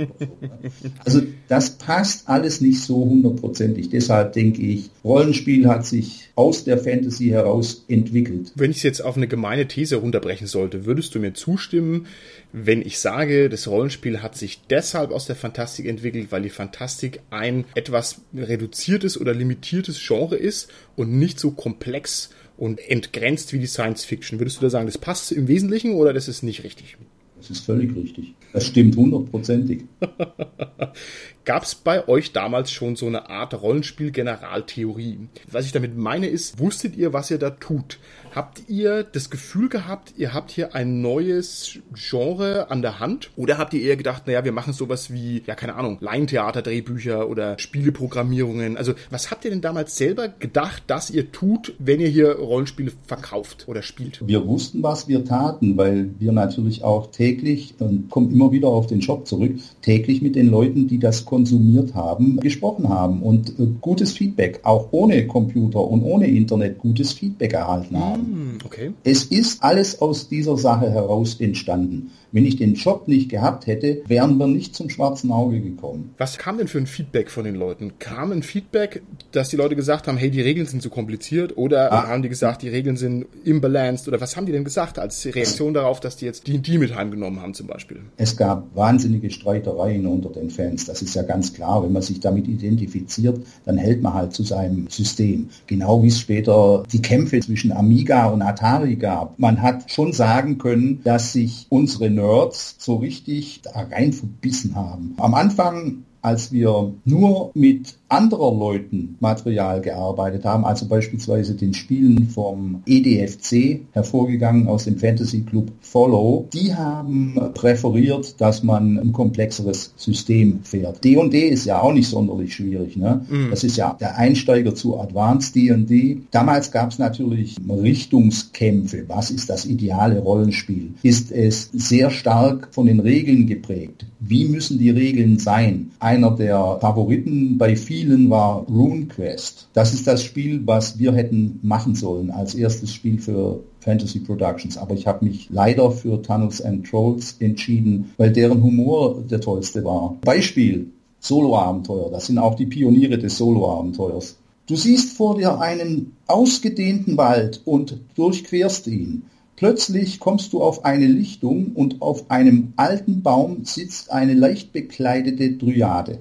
also das passt alles nicht so hundertprozentig. Deshalb denke ich, Rollenspiel hat sich aus der Fantasy heraus entwickelt. Wenn ich es jetzt auf eine gemeine These runterbrechen sollte, würdest du mir zustimmen, wenn ich sage, das Rollenspiel hat sich deshalb aus der Fantastik entwickelt, weil die Fantastik ein etwas reduziertes oder limitiertes Genre ist und nicht so komplex und entgrenzt wie die Science Fiction. Würdest du da sagen, das passt im Wesentlichen oder das ist nicht richtig? Das ist völlig richtig. Das stimmt hundertprozentig. Gab es bei euch damals schon so eine Art Rollenspiel-Generaltheorie? Was ich damit meine ist, wusstet ihr, was ihr da tut? Habt ihr das Gefühl gehabt, ihr habt hier ein neues Genre an der Hand? Oder habt ihr eher gedacht, naja, wir machen sowas wie, ja, keine Ahnung, Laientheater-Drehbücher oder Spieleprogrammierungen? Also, was habt ihr denn damals selber gedacht, dass ihr tut, wenn ihr hier Rollenspiele verkauft oder spielt? Wir wussten, was wir taten, weil wir natürlich auch täglich, und kommen immer wieder auf den Shop zurück, täglich mit den Leuten, die das konsumiert haben, gesprochen haben und äh, gutes Feedback, auch ohne Computer und ohne Internet gutes Feedback erhalten haben. Hm, okay. Es ist alles aus dieser Sache heraus entstanden. Wenn ich den Job nicht gehabt hätte, wären wir nicht zum schwarzen Auge gekommen. Was kam denn für ein Feedback von den Leuten? Kam ein Feedback, dass die Leute gesagt haben, hey, die Regeln sind zu kompliziert? Oder ah. haben die gesagt, die Regeln sind imbalanced? Oder was haben die denn gesagt als Reaktion darauf, dass die jetzt die, mit heimgenommen haben zum Beispiel? Es gab wahnsinnige Streitereien unter den Fans. Das ist ja ganz klar. Wenn man sich damit identifiziert, dann hält man halt zu seinem System. Genau wie es später die Kämpfe zwischen Amiga und Atari gab. Man hat schon sagen können, dass sich unsere Nerds so richtig da rein verbissen haben. Am Anfang als wir nur mit anderer Leuten Material gearbeitet haben, also beispielsweise den Spielen vom EDFC hervorgegangen aus dem Fantasy Club Follow, die haben präferiert, dass man ein komplexeres System fährt. D&D ist ja auch nicht sonderlich schwierig. Ne? Mhm. Das ist ja der Einsteiger zu Advanced D&D. Damals gab es natürlich Richtungskämpfe. Was ist das ideale Rollenspiel? Ist es sehr stark von den Regeln geprägt? Wie müssen die Regeln sein? Einer der Favoriten bei vielen war RuneQuest. Das ist das Spiel, was wir hätten machen sollen als erstes Spiel für Fantasy Productions. Aber ich habe mich leider für Tunnels and Trolls entschieden, weil deren Humor der tollste war. Beispiel, Solo-Abenteuer. Das sind auch die Pioniere des Solo-Abenteuers. Du siehst vor dir einen ausgedehnten Wald und durchquerst ihn. Plötzlich kommst du auf eine Lichtung und auf einem alten Baum sitzt eine leicht bekleidete Dryade.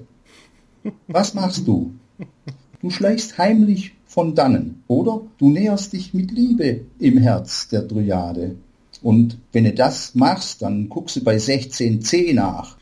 Was machst du? Du schleichst heimlich von dannen oder du näherst dich mit Liebe im Herz der Dryade. Und wenn du das machst, dann guckst du bei 16c nach.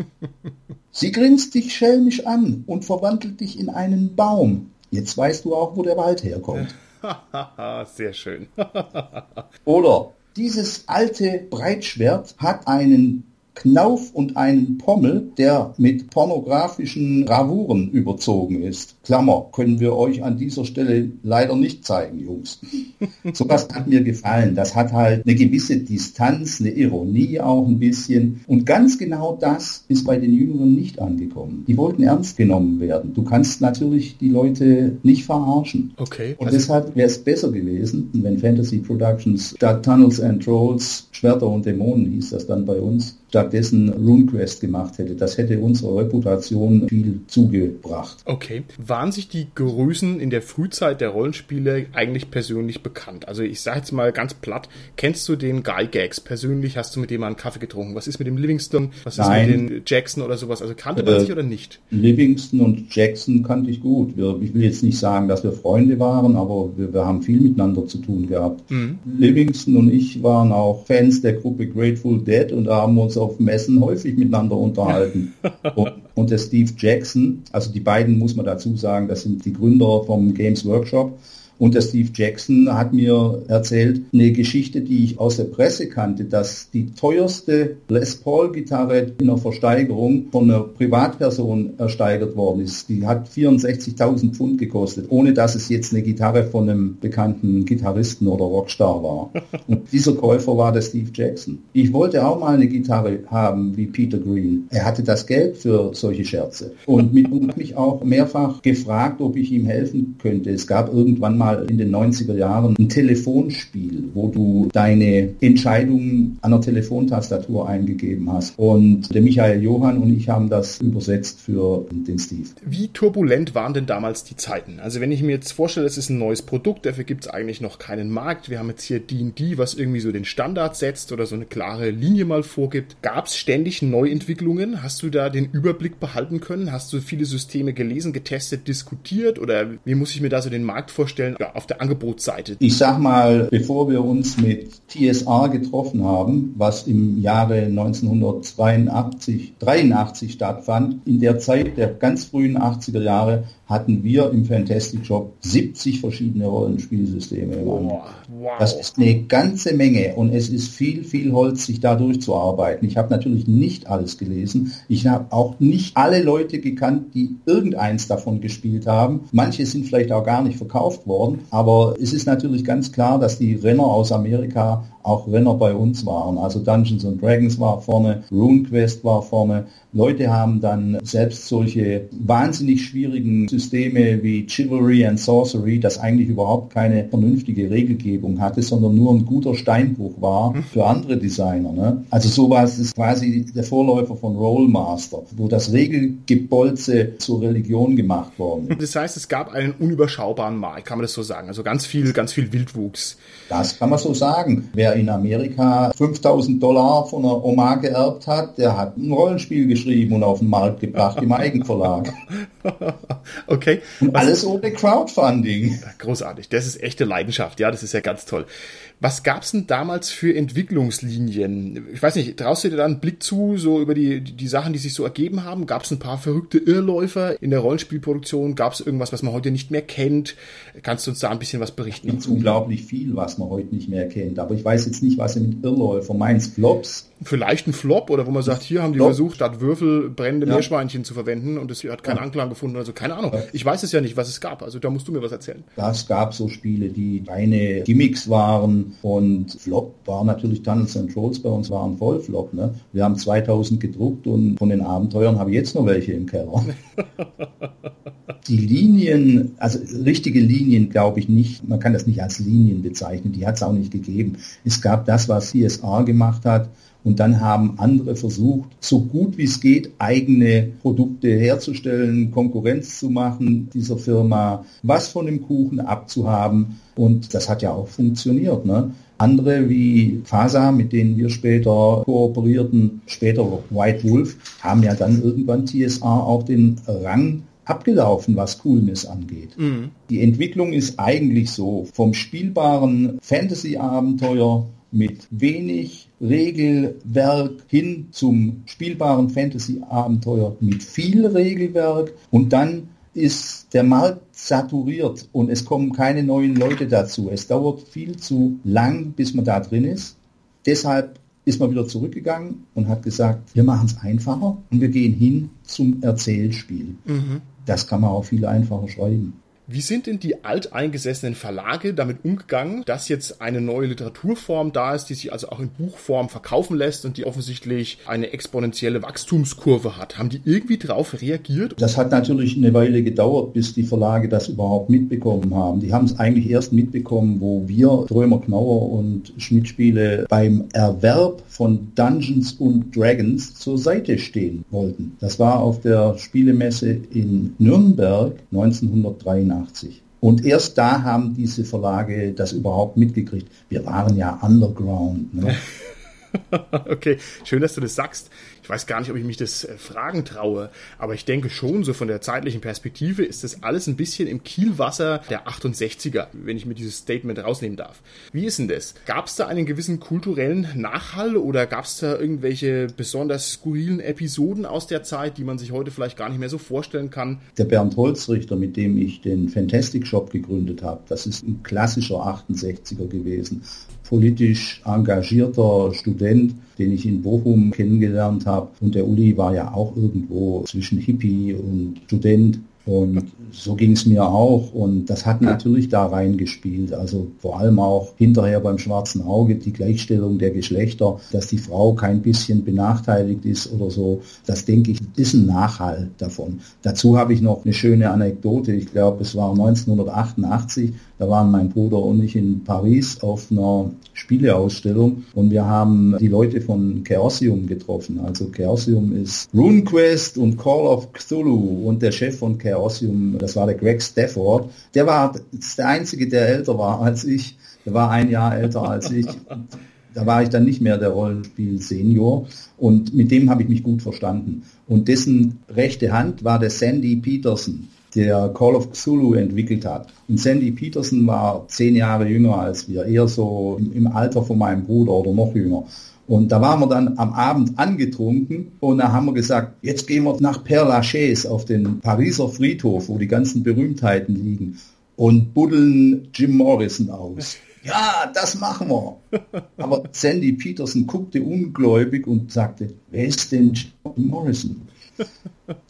Sie grinst dich schelmisch an und verwandelt dich in einen Baum. Jetzt weißt du auch, wo der Wald herkommt. Sehr schön. Oder dieses alte Breitschwert hat einen Knauf und einen Pommel, der mit pornografischen Gravuren überzogen ist. Klammer, können wir euch an dieser Stelle leider nicht zeigen, Jungs. Sowas hat mir gefallen. Das hat halt eine gewisse Distanz, eine Ironie auch ein bisschen. Und ganz genau das ist bei den Jüngeren nicht angekommen. Die wollten ernst genommen werden. Du kannst natürlich die Leute nicht verarschen. Okay. Und also deshalb wäre es besser gewesen, wenn Fantasy Productions statt Tunnels and Trolls Schwerter und Dämonen hieß das dann bei uns, stattdessen RuneQuest gemacht hätte. Das hätte unserer Reputation viel zugebracht. Okay. Waren sich die Größen in der Frühzeit der Rollenspiele eigentlich persönlich bekannt? Also ich sage jetzt mal ganz platt, kennst du den Guy Gags persönlich? Hast du mit dem mal einen Kaffee getrunken? Was ist mit dem Livingston? Was ist Nein. mit dem Jackson oder sowas? Also kannte man äh, sich oder nicht? Livingston und Jackson kannte ich gut. Wir, ich will jetzt nicht sagen, dass wir Freunde waren, aber wir, wir haben viel miteinander zu tun gehabt. Mhm. Livingston und ich waren auch Fans Fans der Gruppe Grateful Dead und haben uns auf Messen häufig miteinander unterhalten. und, und der Steve Jackson, also die beiden muss man dazu sagen, das sind die Gründer vom Games Workshop. Und der Steve Jackson hat mir erzählt, eine Geschichte, die ich aus der Presse kannte, dass die teuerste Les Paul-Gitarre in der Versteigerung von einer Privatperson ersteigert worden ist. Die hat 64.000 Pfund gekostet, ohne dass es jetzt eine Gitarre von einem bekannten Gitarristen oder Rockstar war. Und dieser Käufer war der Steve Jackson. Ich wollte auch mal eine Gitarre haben wie Peter Green. Er hatte das Geld für solche Scherze und mich auch mehrfach gefragt, ob ich ihm helfen könnte. Es gab irgendwann mal mal in den 90er Jahren ein Telefonspiel, wo du deine Entscheidungen an der Telefontastatur eingegeben hast. Und der Michael Johann und ich haben das übersetzt für den Steve. Wie turbulent waren denn damals die Zeiten? Also wenn ich mir jetzt vorstelle, es ist ein neues Produkt, dafür gibt es eigentlich noch keinen Markt. Wir haben jetzt hier D&D, was irgendwie so den Standard setzt oder so eine klare Linie mal vorgibt. Gab es ständig Neuentwicklungen? Hast du da den Überblick behalten können? Hast du viele Systeme gelesen, getestet, diskutiert? Oder wie muss ich mir da so den Markt vorstellen? Ja, auf der Angebotsseite? Ich sag mal, bevor wir uns mit TSR getroffen haben, was im Jahre 1982, 83 stattfand, in der Zeit der ganz frühen 80er Jahre hatten wir im Fantastic Shop 70 verschiedene Rollenspielsysteme. Wow. Das ist eine ganze Menge und es ist viel, viel Holz, sich da durchzuarbeiten. Ich habe natürlich nicht alles gelesen. Ich habe auch nicht alle Leute gekannt, die irgendeins davon gespielt haben. Manche sind vielleicht auch gar nicht verkauft worden, aber es ist natürlich ganz klar, dass die Renner aus Amerika auch Renner bei uns waren. Also Dungeons and Dragons war vorne, RuneQuest war vorne. Leute haben dann selbst solche wahnsinnig schwierigen Systeme wie Chivalry and Sorcery, das eigentlich überhaupt keine vernünftige Regelgebung hatte, sondern nur ein guter Steinbruch war für andere Designer. Ne? Also sowas ist quasi der Vorläufer von Rollmaster, wo das Regelgebolze zur Religion gemacht worden ist. Das heißt, es gab einen unüberschaubaren Markt, kann man das so sagen. Also ganz viel, ganz viel Wildwuchs. Das kann man so sagen. Wer in Amerika 5000 Dollar von einer Oma geerbt hat, der hat ein Rollenspiel geschrieben und auf den Markt gebracht im Eigenverlag. okay. Und alles ohne Crowdfunding. Großartig. Das ist echte Leidenschaft. Ja, das ist ja ganz toll. Was gab es denn damals für Entwicklungslinien? Ich weiß nicht, traust du dir da einen Blick zu, so über die, die Sachen, die sich so ergeben haben? Gab es ein paar verrückte Irrläufer in der Rollenspielproduktion? Gab es irgendwas, was man heute nicht mehr kennt? Kannst du uns da ein bisschen was berichten? Es unglaublich viel, was man heute nicht mehr kennt. Aber ich weiß jetzt nicht, was mit Irrläufer meinst. Flops? Vielleicht ein Flop oder wo man sagt, hier haben die Flop. versucht, statt Würfel brennende ja. Meerschweinchen zu verwenden und es hat keinen ja. Anklang gefunden. Also keine Ahnung. Ich weiß es ja nicht, was es gab. Also da musst du mir was erzählen. Das gab so Spiele, die reine Gimmicks waren und Flop war natürlich Tunnels and Trolls bei uns waren voll Flop. Ne? Wir haben 2000 gedruckt und von den Abenteuern habe ich jetzt noch welche im Keller. die Linien, also richtige Linien glaube ich nicht, man kann das nicht als Linien bezeichnen, die hat es auch nicht gegeben. Es gab das, was CSR gemacht hat, und dann haben andere versucht, so gut wie es geht, eigene Produkte herzustellen, Konkurrenz zu machen dieser Firma, was von dem Kuchen abzuhaben. Und das hat ja auch funktioniert. Ne? Andere wie FASA, mit denen wir später kooperierten, später White Wolf, haben ja dann irgendwann TSR auch den Rang abgelaufen, was Coolness angeht. Mhm. Die Entwicklung ist eigentlich so, vom spielbaren Fantasy-Abenteuer mit wenig Regelwerk hin zum spielbaren Fantasy-Abenteuer mit viel Regelwerk und dann ist der Markt saturiert und es kommen keine neuen Leute dazu. Es dauert viel zu lang, bis man da drin ist. Deshalb ist man wieder zurückgegangen und hat gesagt, wir machen es einfacher und wir gehen hin zum Erzählspiel. Mhm. Das kann man auch viel einfacher schreiben. Wie sind denn die alteingesessenen Verlage damit umgegangen, dass jetzt eine neue Literaturform da ist, die sich also auch in Buchform verkaufen lässt und die offensichtlich eine exponentielle Wachstumskurve hat? Haben die irgendwie darauf reagiert? Das hat natürlich eine Weile gedauert, bis die Verlage das überhaupt mitbekommen haben. Die haben es eigentlich erst mitbekommen, wo wir, Trömer Knauer und Schmidt-Spiele, beim Erwerb von Dungeons und Dragons zur Seite stehen wollten. Das war auf der Spielemesse in Nürnberg 1983. 1989. Und erst da haben diese Verlage das überhaupt mitgekriegt. Wir waren ja underground. Ne? okay, schön, dass du das sagst. Ich weiß gar nicht, ob ich mich das äh, fragen traue, aber ich denke schon, so von der zeitlichen Perspektive ist das alles ein bisschen im Kielwasser der 68er, wenn ich mir dieses Statement rausnehmen darf. Wie ist denn das? Gab es da einen gewissen kulturellen Nachhall oder gab es da irgendwelche besonders skurrilen Episoden aus der Zeit, die man sich heute vielleicht gar nicht mehr so vorstellen kann? Der Bernd Holzrichter, mit dem ich den Fantastic Shop gegründet habe, das ist ein klassischer 68er gewesen politisch engagierter Student, den ich in Bochum kennengelernt habe. Und der Uli war ja auch irgendwo zwischen Hippie und Student. Und so ging es mir auch und das hat natürlich da reingespielt. Also vor allem auch hinterher beim schwarzen Auge die Gleichstellung der Geschlechter, dass die Frau kein bisschen benachteiligt ist oder so. Das denke ich, ist ein Nachhall davon. Dazu habe ich noch eine schöne Anekdote. Ich glaube, es war 1988. Da waren mein Bruder und ich in Paris auf einer Spieleausstellung und wir haben die Leute von Chaosium getroffen. Also Chaosium ist RuneQuest und Call of Cthulhu und der Chef von Chaosium, das war der Greg Stafford. Der war der Einzige, der älter war als ich. Der war ein Jahr älter als ich. Da war ich dann nicht mehr der Rollenspiel-Senior und mit dem habe ich mich gut verstanden. Und dessen rechte Hand war der Sandy Peterson, der Call of Cthulhu entwickelt hat. Und Sandy Peterson war zehn Jahre jünger als wir, eher so im, Alter von meinem Bruder oder noch jünger. Und da waren wir dann am Abend angetrunken und da haben wir gesagt, jetzt gehen wir nach Père Lachaise auf den Pariser Friedhof, wo die ganzen Berühmtheiten liegen und buddeln Jim Morrison aus. Ja, das machen wir. Aber Sandy Peterson guckte ungläubig und sagte, wer ist denn Jim Morrison?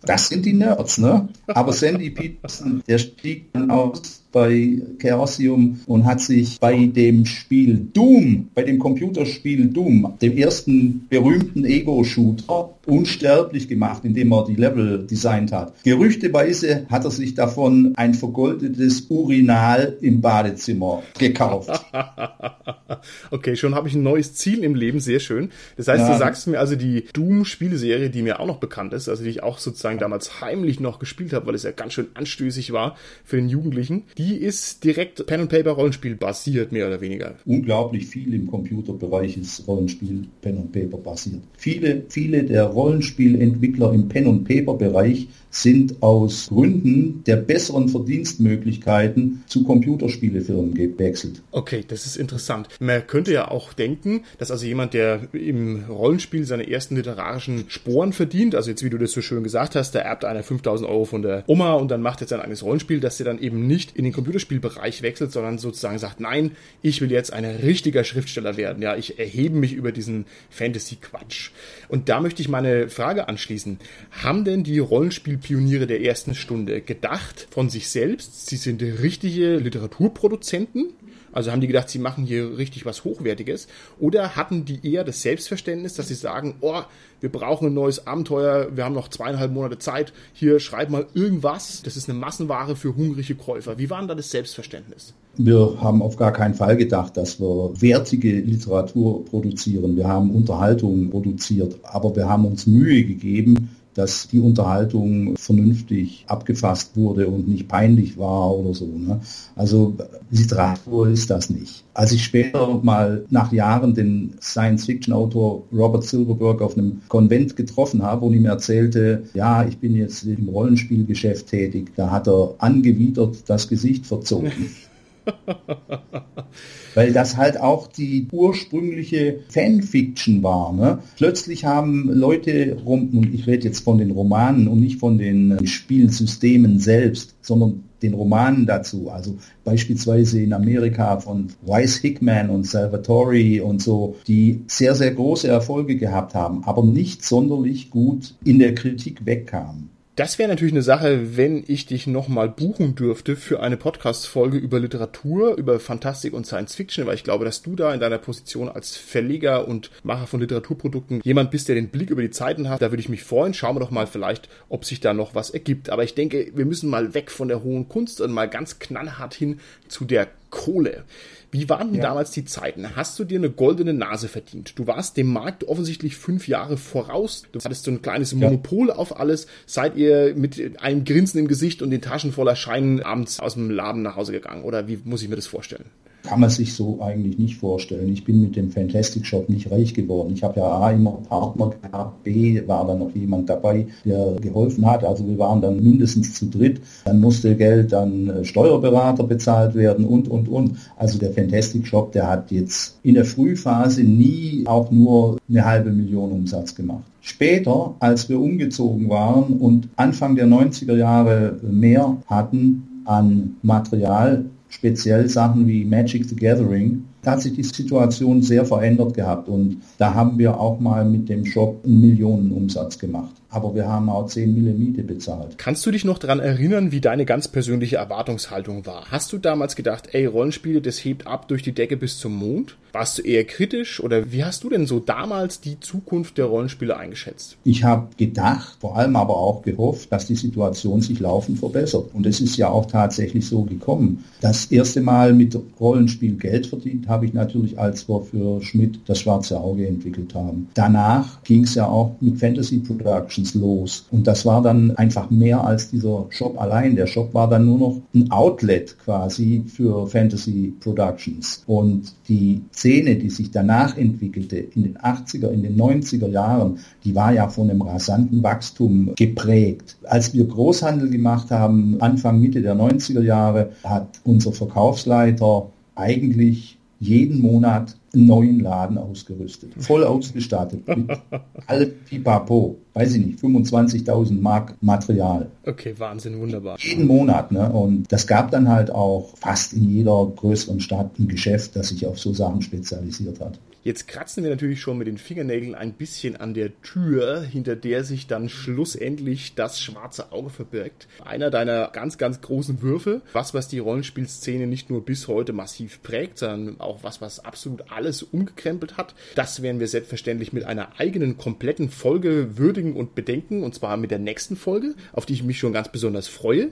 Das sind die Nerds, ne? Aber Sandy Peterson, der stieg dann aus bei Chaosium und hat sich bei dem Spiel Doom, bei dem Computerspiel Doom, dem ersten berühmten Ego-Shooter, unsterblich gemacht, indem er die Level designt hat. Gerüchteweise hat er sich davon ein vergoldetes Urinal im Badezimmer gekauft. okay, schon habe ich ein neues Ziel im Leben, sehr schön. Das heißt, ja. du sagst mir also die Doom-Spielserie, die mir auch noch bekannt ist, also die ich auch sozusagen damals heimlich noch gespielt habe, weil es ja ganz schön anstößig war für den Jugendlichen, die die ist direkt Pen and Paper Rollenspiel basiert, mehr oder weniger. Unglaublich viel im Computerbereich ist Rollenspiel Pen and Paper basiert. Viele, viele der Rollenspielentwickler im Pen and Paper Bereich sind aus Gründen der besseren Verdienstmöglichkeiten zu Computerspielefirmen gewechselt. Okay, das ist interessant. Man könnte ja auch denken, dass also jemand, der im Rollenspiel seine ersten literarischen Sporen verdient, also jetzt wie du das so schön gesagt hast, da erbt einer 5000 Euro von der Oma und dann macht jetzt sein eigenes Rollenspiel, dass der dann eben nicht in den Computerspielbereich wechselt, sondern sozusagen sagt, nein, ich will jetzt ein richtiger Schriftsteller werden. Ja, ich erhebe mich über diesen Fantasy-Quatsch. Und da möchte ich meine Frage anschließen. Haben denn die Rollenspiel Pioniere der ersten Stunde gedacht von sich selbst, sie sind richtige Literaturproduzenten. Also haben die gedacht, sie machen hier richtig was Hochwertiges? Oder hatten die eher das Selbstverständnis, dass sie sagen, oh, wir brauchen ein neues Abenteuer, wir haben noch zweieinhalb Monate Zeit, hier schreib mal irgendwas, das ist eine Massenware für hungrige Käufer. Wie war denn da das Selbstverständnis? Wir haben auf gar keinen Fall gedacht, dass wir wertige Literatur produzieren. Wir haben Unterhaltung produziert, aber wir haben uns Mühe gegeben, dass die Unterhaltung vernünftig abgefasst wurde und nicht peinlich war oder so. Ne? Also Literatur ist das nicht. Als ich später mal nach Jahren den Science-Fiction-Autor Robert Silverberg auf einem Konvent getroffen habe und ihm erzählte, ja, ich bin jetzt im Rollenspielgeschäft tätig, da hat er angewidert das Gesicht verzogen. Weil das halt auch die ursprüngliche Fanfiction war. Ne? Plötzlich haben Leute rum, und ich rede jetzt von den Romanen und nicht von den Spielsystemen selbst, sondern den Romanen dazu. Also beispielsweise in Amerika von Weiss Hickman und Salvatore und so, die sehr, sehr große Erfolge gehabt haben, aber nicht sonderlich gut in der Kritik wegkamen. Das wäre natürlich eine Sache, wenn ich dich nochmal buchen dürfte für eine Podcast-Folge über Literatur, über Fantastik und Science Fiction, weil ich glaube, dass du da in deiner Position als Verleger und Macher von Literaturprodukten jemand bist, der den Blick über die Zeiten hat. Da würde ich mich freuen. Schauen wir doch mal vielleicht, ob sich da noch was ergibt. Aber ich denke, wir müssen mal weg von der hohen Kunst und mal ganz knallhart hin zu der Kohle. Wie waren denn ja. damals die Zeiten? Hast du dir eine goldene Nase verdient? Du warst dem Markt offensichtlich fünf Jahre voraus. Du hattest so ein kleines Monopol ja. auf alles. Seid ihr mit einem Grinsen im Gesicht und den Taschen voller Scheinen abends aus dem Laden nach Hause gegangen? Oder wie muss ich mir das vorstellen? Kann man sich so eigentlich nicht vorstellen. Ich bin mit dem Fantastic Shop nicht reich geworden. Ich habe ja A immer Partner gehabt, B war dann noch jemand dabei, der geholfen hat. Also wir waren dann mindestens zu dritt. Dann musste Geld an äh, Steuerberater bezahlt werden und, und, und. Also der Fantastic Shop, der hat jetzt in der Frühphase nie auch nur eine halbe Million Umsatz gemacht. Später, als wir umgezogen waren und Anfang der 90er Jahre mehr hatten an Material, speziell Sachen wie Magic the Gathering, da hat sich die Situation sehr verändert gehabt. Und da haben wir auch mal mit dem Shop einen Millionenumsatz gemacht aber wir haben auch 10 Mille Miete bezahlt. Kannst du dich noch daran erinnern, wie deine ganz persönliche Erwartungshaltung war? Hast du damals gedacht, ey, Rollenspiele, das hebt ab durch die Decke bis zum Mond? Warst du eher kritisch oder wie hast du denn so damals die Zukunft der Rollenspiele eingeschätzt? Ich habe gedacht, vor allem aber auch gehofft, dass die Situation sich laufend verbessert. Und es ist ja auch tatsächlich so gekommen. Das erste Mal mit Rollenspiel Geld verdient habe ich natürlich, als wir für Schmidt das schwarze Auge entwickelt haben. Danach ging es ja auch mit Fantasy Production Los. Und das war dann einfach mehr als dieser Shop allein. Der Shop war dann nur noch ein Outlet quasi für Fantasy Productions. Und die Szene, die sich danach entwickelte, in den 80er, in den 90er Jahren, die war ja von einem rasanten Wachstum geprägt. Als wir Großhandel gemacht haben, Anfang, Mitte der 90er Jahre, hat unser Verkaufsleiter eigentlich jeden Monat neuen Laden ausgerüstet, voll ausgestattet mit allem Pipapo weiß ich nicht, 25.000 Mark Material. Okay, Wahnsinn, wunderbar. Jeden Monat, ne? Und das gab dann halt auch fast in jeder größeren Stadt ein Geschäft, das sich auf so Sachen spezialisiert hat. Jetzt kratzen wir natürlich schon mit den Fingernägeln ein bisschen an der Tür, hinter der sich dann schlussendlich das schwarze Auge verbirgt. Einer deiner ganz, ganz großen Würfe, was, was die Rollenspielszene nicht nur bis heute massiv prägt, sondern auch was, was absolut alle alles umgekrempelt hat. Das werden wir selbstverständlich mit einer eigenen kompletten Folge würdigen und bedenken, und zwar mit der nächsten Folge, auf die ich mich schon ganz besonders freue.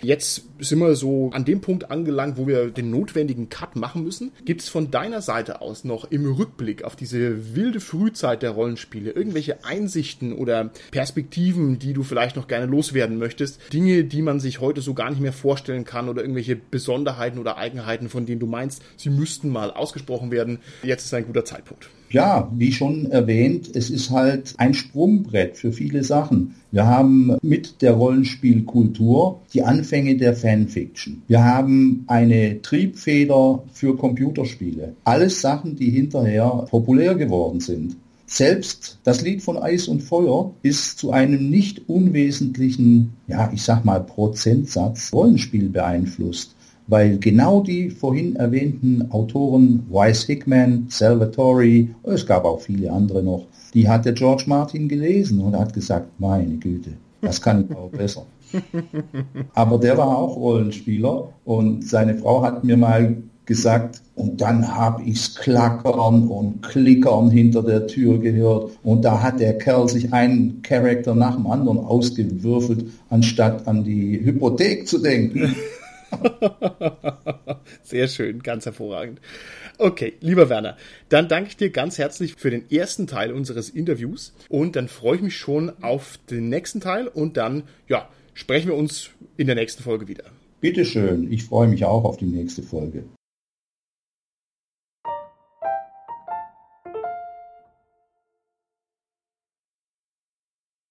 Jetzt sind wir so an dem Punkt angelangt, wo wir den notwendigen Cut machen müssen. Gibt es von deiner Seite aus noch im Rückblick auf diese wilde Frühzeit der Rollenspiele irgendwelche Einsichten oder Perspektiven, die du vielleicht noch gerne loswerden möchtest? Dinge, die man sich heute so gar nicht mehr vorstellen kann oder irgendwelche Besonderheiten oder Eigenheiten, von denen du meinst, sie müssten mal ausgesprochen werden. Jetzt ist ein guter Zeitpunkt. Ja, wie schon erwähnt, es ist halt ein Sprungbrett für viele Sachen. Wir haben mit der Rollenspielkultur die Anfänge der Fanfiction. Wir haben eine Triebfeder für Computerspiele. Alles Sachen, die hinterher populär geworden sind. Selbst das Lied von Eis und Feuer ist zu einem nicht unwesentlichen, ja, ich sag mal, Prozentsatz Rollenspiel beeinflusst weil genau die vorhin erwähnten Autoren Wise Hickman, Salvatore, es gab auch viele andere noch, die hat der George Martin gelesen und hat gesagt, meine Güte, das kann ich auch besser. Aber der war auch Rollenspieler und seine Frau hat mir mal gesagt, und dann habe ich's klackern und klickern hinter der Tür gehört und da hat der Kerl sich einen Charakter nach dem anderen ausgewürfelt, anstatt an die Hypothek zu denken. Sehr schön, ganz hervorragend. Okay, lieber Werner, dann danke ich dir ganz herzlich für den ersten Teil unseres Interviews und dann freue ich mich schon auf den nächsten Teil und dann, ja, sprechen wir uns in der nächsten Folge wieder. Bitteschön, ich freue mich auch auf die nächste Folge.